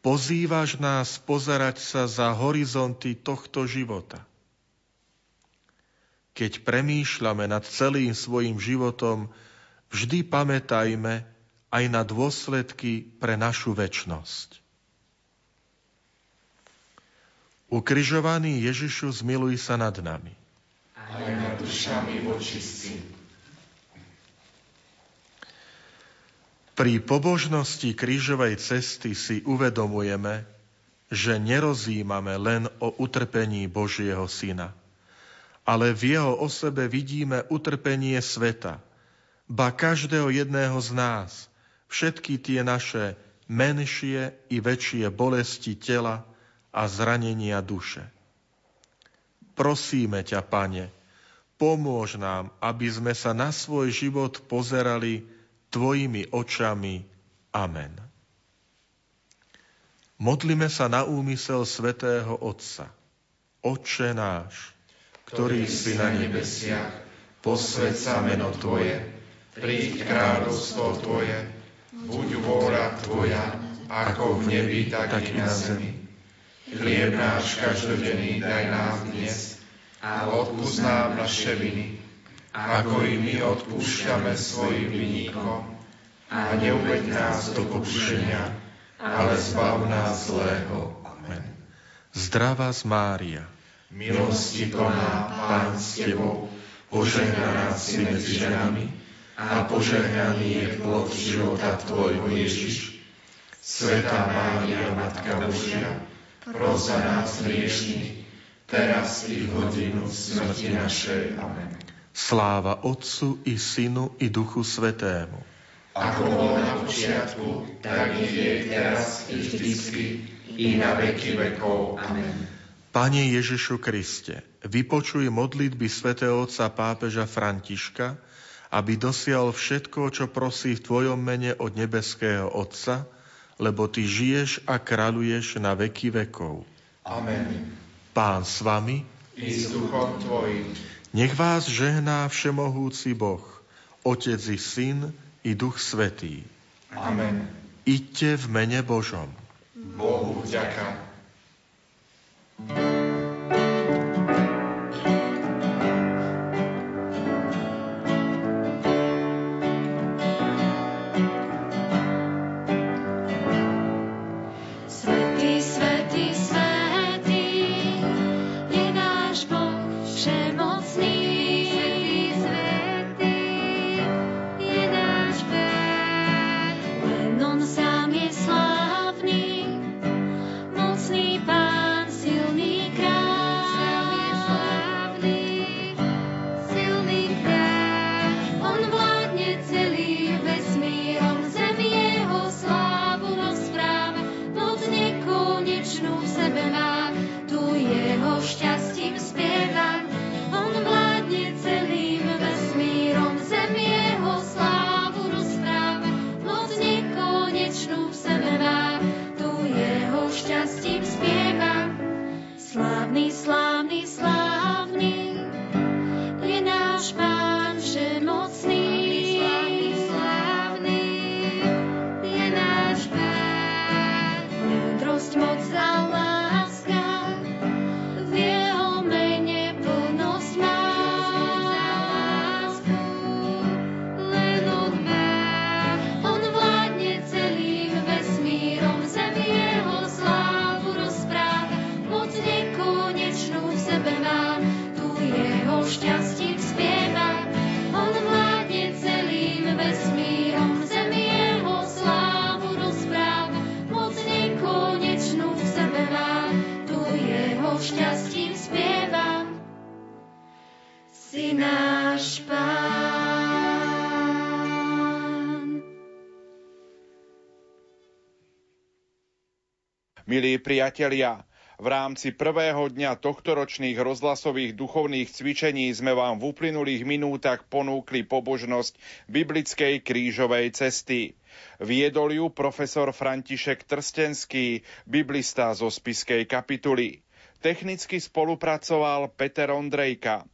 Pozývaš nás pozerať sa za horizonty tohto života. Keď premýšľame nad celým svojim životom, vždy pamätajme, aj na dôsledky pre našu väčnosť. Ukrižovaný Ježišu, zmiluj sa nad nami. Aj nad dušami vočistí. Pri pobožnosti krížovej cesty si uvedomujeme, že nerozímame len o utrpení Božieho Syna, ale v jeho osobe vidíme utrpenie sveta, ba každého jedného z nás, všetky tie naše menšie i väčšie bolesti tela, a zranenia duše. Prosíme ťa, Pane, pomôž nám, aby sme sa na svoj život pozerali Tvojimi očami. Amen. Modlime sa na úmysel svätého Otca. Oče náš, ktorý si na nebesiach, posved sa meno Tvoje, príď kráľovstvo Tvoje, buď vôľa Tvoja, ako v nebi, tak i na zemi. Chlieb náš každodenný daj nám dnes a odpúsť nám naše viny, ako i my odpúšťame svojim vinníkom. A neuveď nás do pokušenia, ale zbav nás zlého. Amen. Zdravá z Mária, milosti plná Pán s Tebou, požehnaná si medzi ženami a požehnaný je plod života Tvojho Ježiš. Svetá Mária, Matka Božia, pros za nás hriešných, teraz i v hodinu smrti našej. Amen. Sláva Otcu i Synu i Duchu Svetému. Ako bolo na počiatku, tak je teraz i vždycky, i na veky vekov. Amen. Pane Ježišu Kriste, vypočuj modlitby svätého Otca pápeža Františka, aby dosial všetko, čo prosí v Tvojom mene od nebeského Otca, lebo Ty žiješ a kráľuješ na veky vekov. Amen. Pán s vami i s duchom Tvojim. Nech vás žehná všemohúci Boh, Otec i Syn i Duch Svetý. Amen. Iďte v mene Božom. Bohu vďaka. Milí priatelia, v rámci prvého dňa tohtoročných rozhlasových duchovných cvičení sme vám v uplynulých minútach ponúkli pobožnosť biblickej krížovej cesty. Viedol ju profesor František Trstenský, biblista zo spiskej kapituly. Technicky spolupracoval Peter Ondrejka.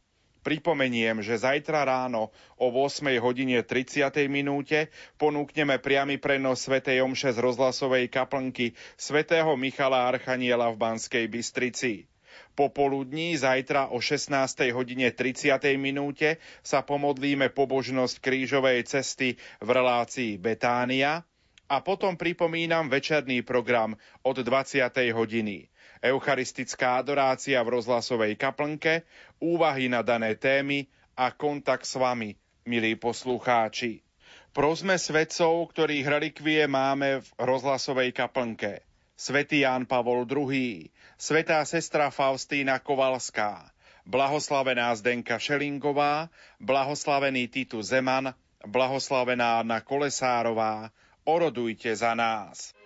Pripomeniem, že zajtra ráno o 8 hodine 30. minúte ponúkneme priamy prenos Svetej Omše z rozhlasovej kaplnky svätého Michala Archaniela v Banskej Bystrici. Popoludní zajtra o 16. hodine 30. minúte sa pomodlíme pobožnosť krížovej cesty v relácii Betánia a potom pripomínam večerný program od 20. hodiny. Eucharistická adorácia v rozhlasovej kaplnke, úvahy na dané témy a kontakt s vami, milí poslucháči. Prosme svetcov, ktorých relikvie máme v rozhlasovej kaplnke. Svetý Ján Pavol II, svetá sestra Faustína Kovalská, blahoslavená Zdenka Šelingová, blahoslavený Titu Zeman, blahoslavená Anna Kolesárová, orodujte za nás.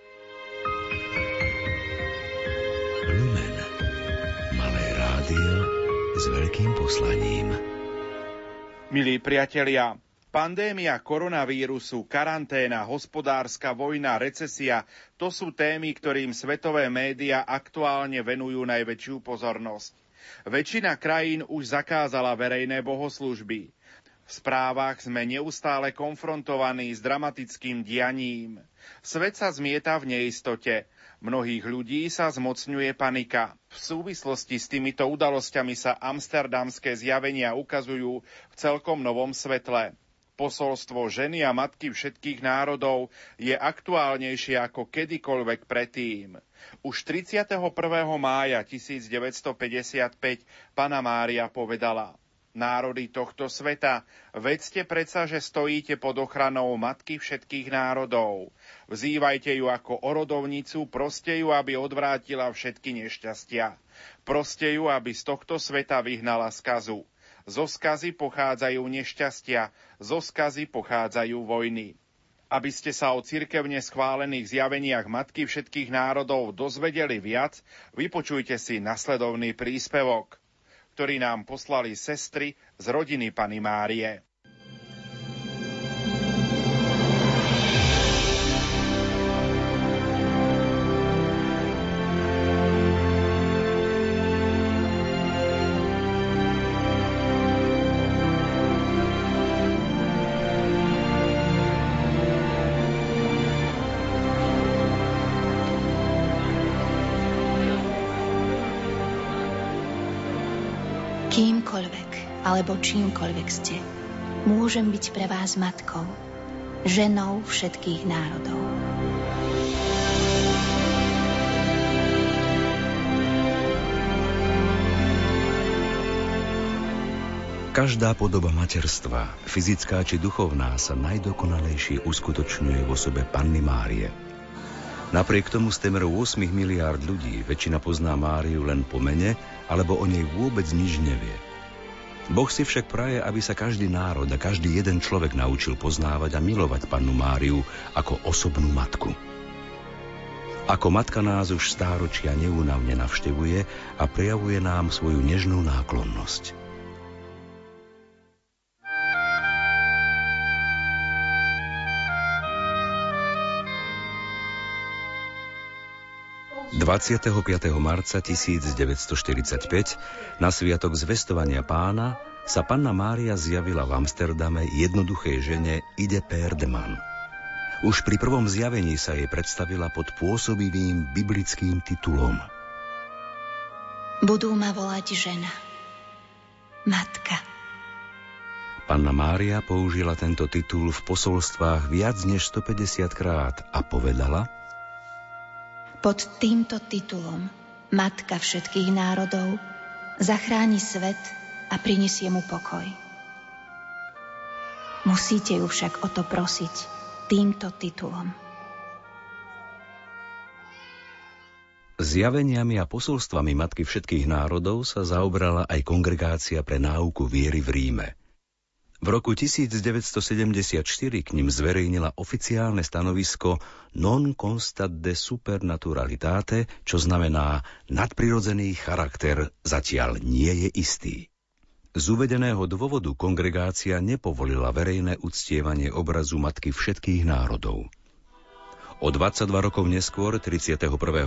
S veľkým poslaním. Milí priatelia, Pandémia koronavírusu, karanténa, hospodárska vojna, recesia – to sú témy, ktorým svetové médiá aktuálne venujú najväčšiu pozornosť. Väčšina krajín už zakázala verejné bohoslužby. V správach sme neustále konfrontovaní s dramatickým dianím. Svet sa zmieta v neistote. Mnohých ľudí sa zmocňuje panika. V súvislosti s týmito udalosťami sa amsterdamské zjavenia ukazujú v celkom novom svetle posolstvo ženy a matky všetkých národov je aktuálnejšie ako kedykoľvek predtým. Už 31. mája 1955 pana Mária povedala Národy tohto sveta, vedzte predsa, že stojíte pod ochranou Matky všetkých národov. Vzývajte ju ako orodovnicu, proste ju, aby odvrátila všetky nešťastia. Proste ju, aby z tohto sveta vyhnala skazu. Zo skazy pochádzajú nešťastia, zo skazy pochádzajú vojny. Aby ste sa o cirkevne schválených zjaveniach Matky všetkých národov dozvedeli viac, vypočujte si nasledovný príspevok, ktorý nám poslali sestry z rodiny Pany Márie. Alebo čímkoľvek ste, môžem byť pre vás matkou, ženou všetkých národov. Každá podoba materstva, fyzická či duchovná, sa najdokonalejšie uskutočňuje v osobe Panny Márie. Napriek tomu z temer 8 miliárd ľudí väčšina pozná Máriu len po mene, alebo o nej vôbec nič nevie – Boh si však praje, aby sa každý národ a každý jeden človek naučil poznávať a milovať pannu Máriu ako osobnú matku. Ako matka nás už stáročia neúnavne navštevuje a prejavuje nám svoju nežnú náklonnosť. 25. marca 1945 na sviatok zvestovania pána sa panna Mária zjavila v Amsterdame jednoduchej žene Ide Perdeman. Už pri prvom zjavení sa jej predstavila pod pôsobivým biblickým titulom. Budú ma volať žena, matka. Panna Mária použila tento titul v posolstvách viac než 150 krát a povedala – pod týmto titulom Matka všetkých národov zachráni svet a prinesie mu pokoj. Musíte ju však o to prosiť týmto titulom. Zjaveniami a posolstvami Matky všetkých národov sa zaobrala aj kongregácia pre náuku viery v Ríme – v roku 1974 k ním zverejnila oficiálne stanovisko non constat de supernaturalitate, čo znamená nadprirodzený charakter zatiaľ nie je istý. Z uvedeného dôvodu kongregácia nepovolila verejné uctievanie obrazu Matky všetkých národov. O 22 rokov neskôr, 31.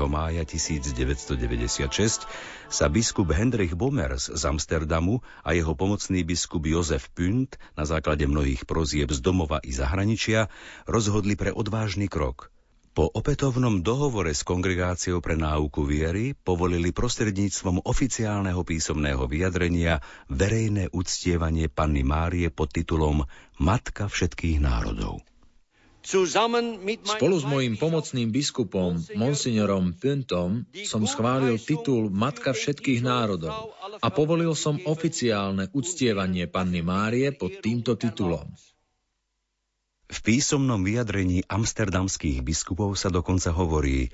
mája 1996, sa biskup Hendrich Bomers z Amsterdamu a jeho pomocný biskup Jozef Pünd na základe mnohých prozieb z domova i zahraničia rozhodli pre odvážny krok. Po opätovnom dohovore s kongregáciou pre náuku viery povolili prostredníctvom oficiálneho písomného vyjadrenia verejné uctievanie Panny Márie pod titulom Matka všetkých národov. Spolu s mojim pomocným biskupom, monsignorom Püntom, som schválil titul Matka všetkých národov a povolil som oficiálne uctievanie Panny Márie pod týmto titulom. V písomnom vyjadrení amsterdamských biskupov sa dokonca hovorí,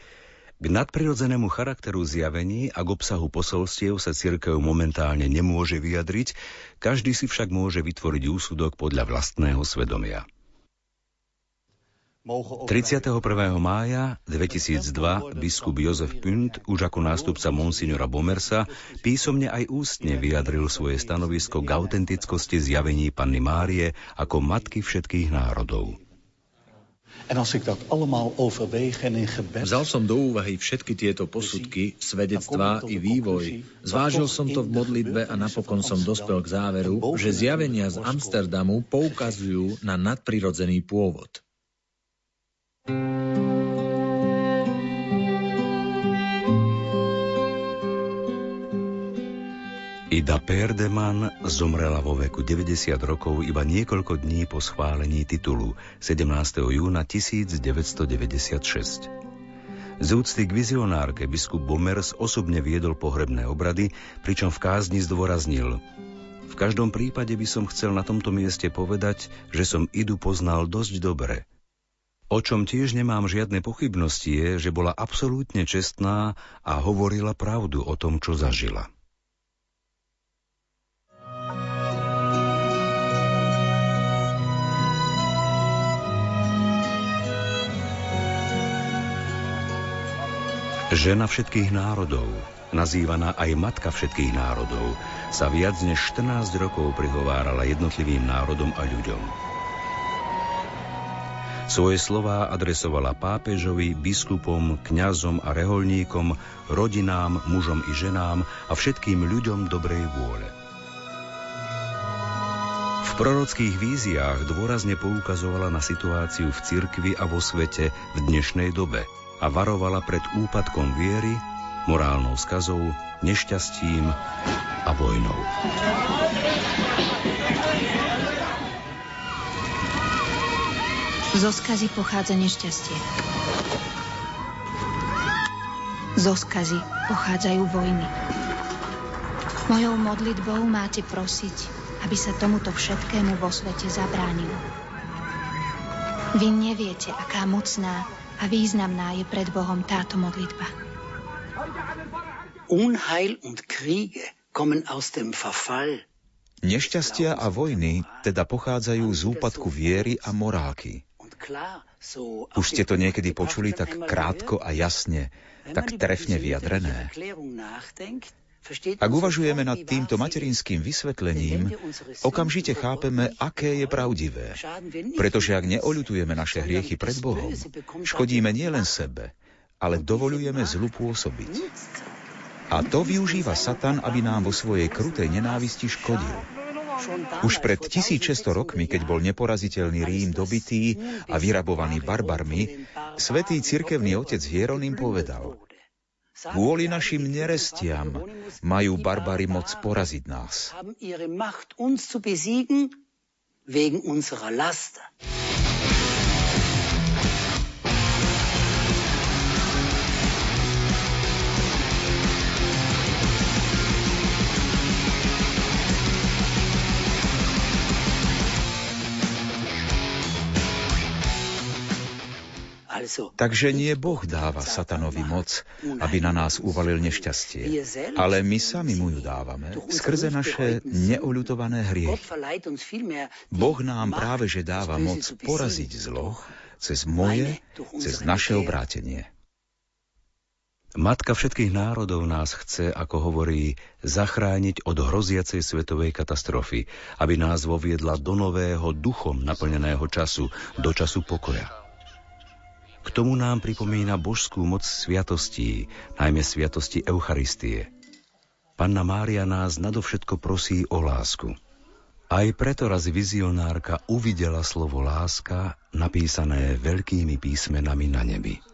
k nadprirodzenému charakteru zjavení a k obsahu posolstiev sa cirkev momentálne nemôže vyjadriť, každý si však môže vytvoriť úsudok podľa vlastného svedomia. 31. mája 2002 biskup Jozef Pünd už ako nástupca monsignora Bomersa písomne aj ústne vyjadril svoje stanovisko k autentickosti zjavení Panny Márie ako matky všetkých národov. Vzal som do úvahy všetky tieto posudky, svedectvá i vývoj. Zvážil som to v modlitbe a napokon som dospel k záveru, že zjavenia z Amsterdamu poukazujú na nadprirodzený pôvod. Ida Perdeman zomrela vo veku 90 rokov iba niekoľko dní po schválení titulu 17. júna 1996. Z úcty k vizionárke biskup Bomers osobne viedol pohrebné obrady, pričom v kázni zdôraznil V každom prípade by som chcel na tomto mieste povedať, že som Idu poznal dosť dobre. O čom tiež nemám žiadne pochybnosti je, že bola absolútne čestná a hovorila pravdu o tom, čo zažila. Žena všetkých národov, nazývaná aj Matka všetkých národov, sa viac než 14 rokov prihovárala jednotlivým národom a ľuďom. Svoje slová adresovala pápežovi, biskupom, kňazom a reholníkom, rodinám, mužom i ženám a všetkým ľuďom dobrej vôle. V prorockých víziách dôrazne poukazovala na situáciu v cirkvi a vo svete v dnešnej dobe – a varovala pred úpadkom viery, morálnou skazou, nešťastím a vojnou. Zo skazy pochádza nešťastie. Zo skazy pochádzajú vojny. Mojou modlitbou máte prosiť, aby sa tomuto všetkému vo svete zabránilo. Vy neviete, aká mocná a významná je pred Bohom táto modlitba. Unheil und Kriege kommen aus dem Verfall. Nešťastia a vojny teda pochádzajú z úpadku viery a morálky. Už ste to niekedy počuli tak krátko a jasne, tak trefne vyjadrené. Ak uvažujeme nad týmto materinským vysvetlením, okamžite chápeme, aké je pravdivé. Pretože ak neoľutujeme naše hriechy pred Bohom, škodíme nielen sebe, ale dovolujeme zlu pôsobiť. A to využíva Satan, aby nám vo svojej krutej nenávisti škodil. Už pred 1600 rokmi, keď bol neporaziteľný Rím dobitý a vyrabovaný barbarmi, svetý cirkevný otec Hieronym povedal – Kvôli našim nerestiam majú barbary moc poraziť nás. Wegen unserer Laster. Takže nie Boh dáva satanovi moc, aby na nás uvalil nešťastie, ale my sami mu ju dávame skrze naše neoľutované hriechy. Boh nám práve že dáva moc poraziť zlo cez moje, cez naše obrátenie. Matka všetkých národov nás chce, ako hovorí, zachrániť od hroziacej svetovej katastrofy, aby nás voviedla do nového duchom naplneného času, do času pokoja. K tomu nám pripomína božskú moc sviatostí, najmä sviatosti Eucharistie. Panna Mária nás nadovšetko prosí o lásku. Aj preto raz vizionárka uvidela slovo láska napísané veľkými písmenami na nebi.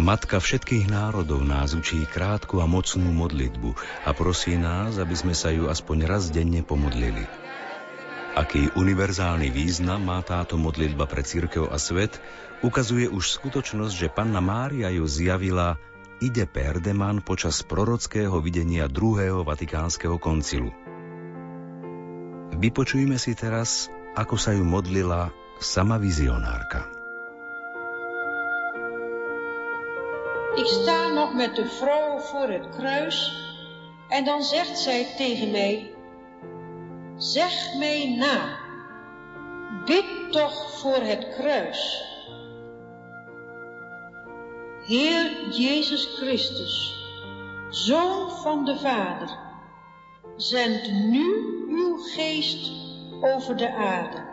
Matka všetkých národov nás učí krátku a mocnú modlitbu a prosí nás, aby sme sa ju aspoň raz denne pomodlili. Aký univerzálny význam má táto modlitba pre církev a svet, ukazuje už skutočnosť, že panna Mária ju zjavila ide Perdeman počas prorockého videnia druhého vatikánskeho koncilu. Vypočujme si teraz, ako sa ju modlila sama vizionárka. Ik sta nog met de vrouw voor het kruis en dan zegt zij tegen mij, zeg mij na, bid toch voor het kruis. Heer Jezus Christus, Zoon van de Vader, zend nu uw geest over de aarde.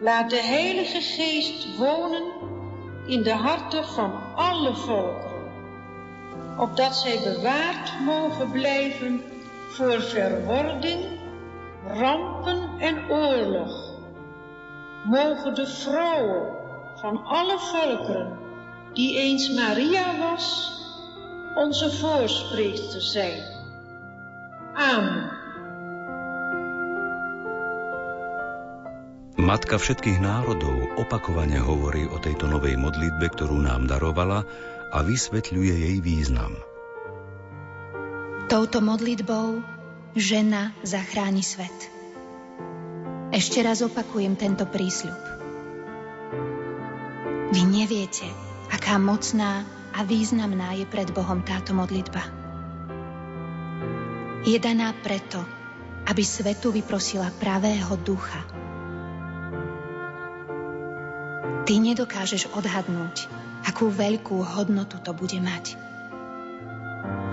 Laat de Heilige Geest wonen in de harten van alle volkeren, opdat zij bewaard mogen blijven voor verwording, rampen en oorlog. Mogen de vrouwen van alle volkeren, die eens Maria was, onze voorspreekster zijn. Amen. Matka všetkých národov opakovane hovorí o tejto novej modlitbe, ktorú nám darovala a vysvetľuje jej význam. Touto modlitbou žena zachráni svet. Ešte raz opakujem tento prísľub. Vy neviete, aká mocná a významná je pred Bohom táto modlitba. Je daná preto, aby svetu vyprosila pravého ducha, Ty nedokážeš odhadnúť, akú veľkú hodnotu to bude mať.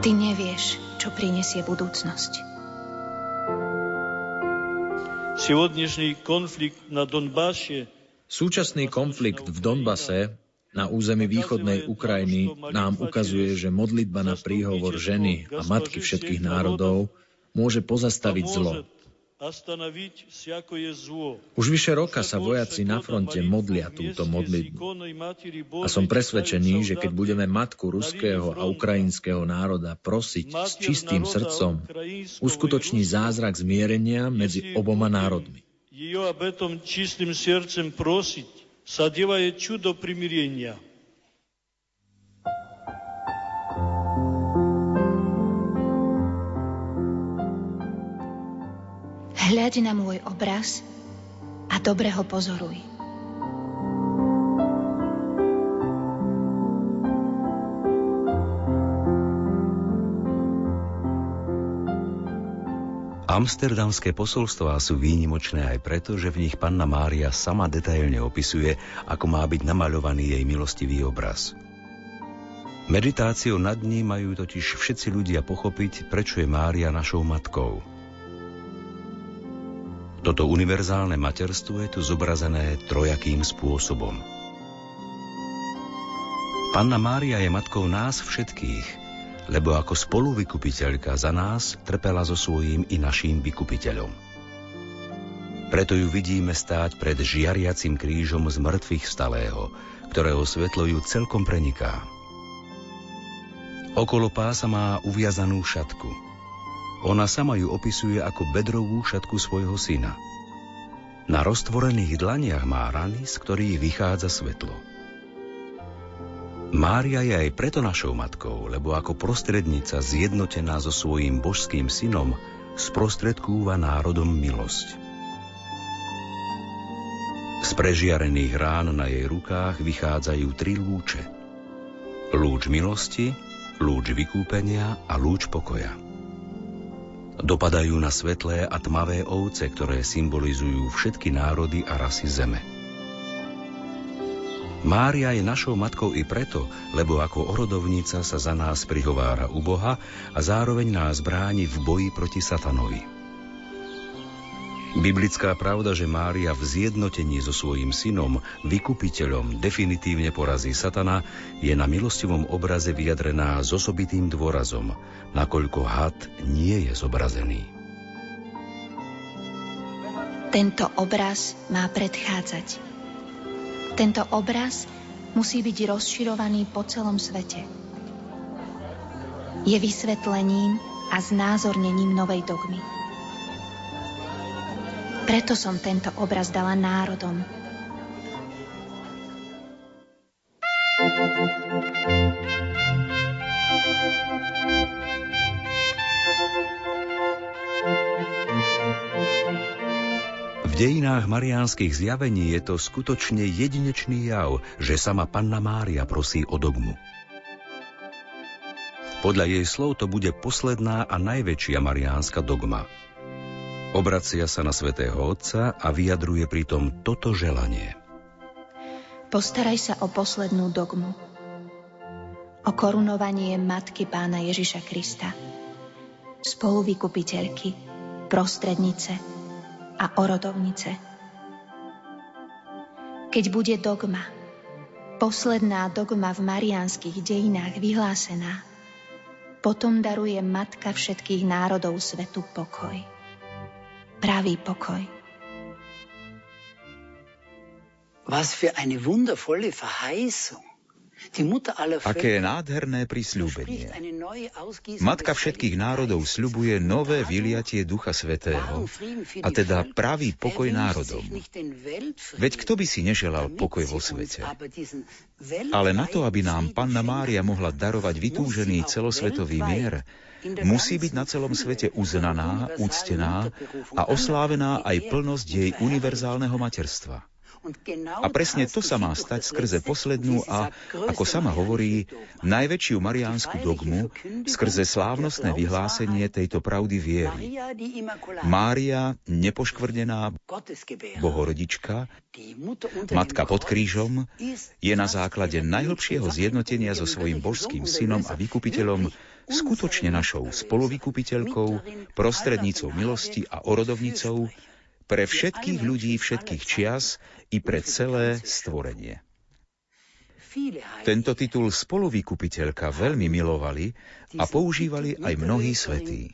Ty nevieš, čo prinesie budúcnosť. Súčasný konflikt v Donbase na území východnej Ukrajiny nám ukazuje, že modlitba na príhovor ženy a matky všetkých národov môže pozastaviť zlo. Už vyše roka sa vojaci na fronte modlia túto modlitbu. A som presvedčený, že keď budeme matku ruského a ukrajinského národa prosiť s čistým srdcom, uskutoční zázrak zmierenia medzi oboma národmi. Ее об этом чистым сердцем просить, содевая чудо примирения – Hľaď na môj obraz a dobre ho pozoruj. Amsterdamské posolstvá sú výnimočné aj preto, že v nich panna Mária sama detailne opisuje, ako má byť namaľovaný jej milostivý obraz. Meditáciou nad ním majú totiž všetci ľudia pochopiť, prečo je Mária našou matkou – toto univerzálne materstvo je tu zobrazené trojakým spôsobom. Panna Mária je matkou nás všetkých, lebo ako spoluvykupiteľka za nás trpela so svojím i naším vykupiteľom. Preto ju vidíme stáť pred žiariacim krížom z mŕtvych stalého, ktorého svetlo ju celkom preniká. Okolo pása má uviazanú šatku – ona sama ju opisuje ako bedrovú šatku svojho syna. Na roztvorených dlaniach má rany, z ktorých vychádza svetlo. Mária je aj preto našou matkou, lebo ako prostrednica zjednotená so svojím božským synom sprostredkúva národom milosť. Z prežiarených rán na jej rukách vychádzajú tri lúče. Lúč milosti, lúč vykúpenia a lúč pokoja. Dopadajú na svetlé a tmavé ovce, ktoré symbolizujú všetky národy a rasy zeme. Mária je našou matkou i preto, lebo ako orodovnica sa za nás prihovára u Boha a zároveň nás bráni v boji proti satanovi. Biblická pravda, že Mária v zjednotení so svojím synom, vykupiteľom, definitívne porazí satana, je na milostivom obraze vyjadrená s osobitým dôrazom, nakoľko had nie je zobrazený. Tento obraz má predchádzať. Tento obraz musí byť rozširovaný po celom svete. Je vysvetlením a znázornením novej dogmy. Preto som tento obraz dala národom. V dejinách mariánskych zjavení je to skutočne jedinečný jav, že sama Panna Mária prosí o dogmu. Podľa jej slov to bude posledná a najväčšia mariánska dogma – Obracia sa na svätého Otca a vyjadruje pritom toto želanie. Postaraj sa o poslednú dogmu. O korunovanie Matky Pána Ježiša Krista. Spoluvykupiteľky, prostrednice a orodovnice. Keď bude dogma, posledná dogma v mariánskych dejinách vyhlásená, potom daruje Matka všetkých národov svetu pokoj pravý pokoj. Was für eine wundervolle Verheißung. Aké nádherné prisľúbenie. Matka všetkých národov sľubuje nové vyliatie Ducha Svetého, a teda pravý pokoj národom. Veď kto by si neželal pokoj vo svete? Ale na to, aby nám Panna Mária mohla darovať vytúžený celosvetový mier, musí byť na celom svete uznaná, úctená a oslávená aj plnosť jej univerzálneho materstva. A presne to sa má stať skrze poslednú a, ako sama hovorí, najväčšiu mariánsku dogmu, skrze slávnostné vyhlásenie tejto pravdy viery. Mária, nepoškvrnená bohorodička, matka pod krížom, je na základe najhlbšieho zjednotenia so svojím božským synom a vykupiteľom skutočne našou spoluvykupiteľkou, prostrednicou milosti a orodovnicou pre všetkých ľudí všetkých čias i pre celé stvorenie. Tento titul spoluvykupiteľka veľmi milovali a používali aj mnohí svetí.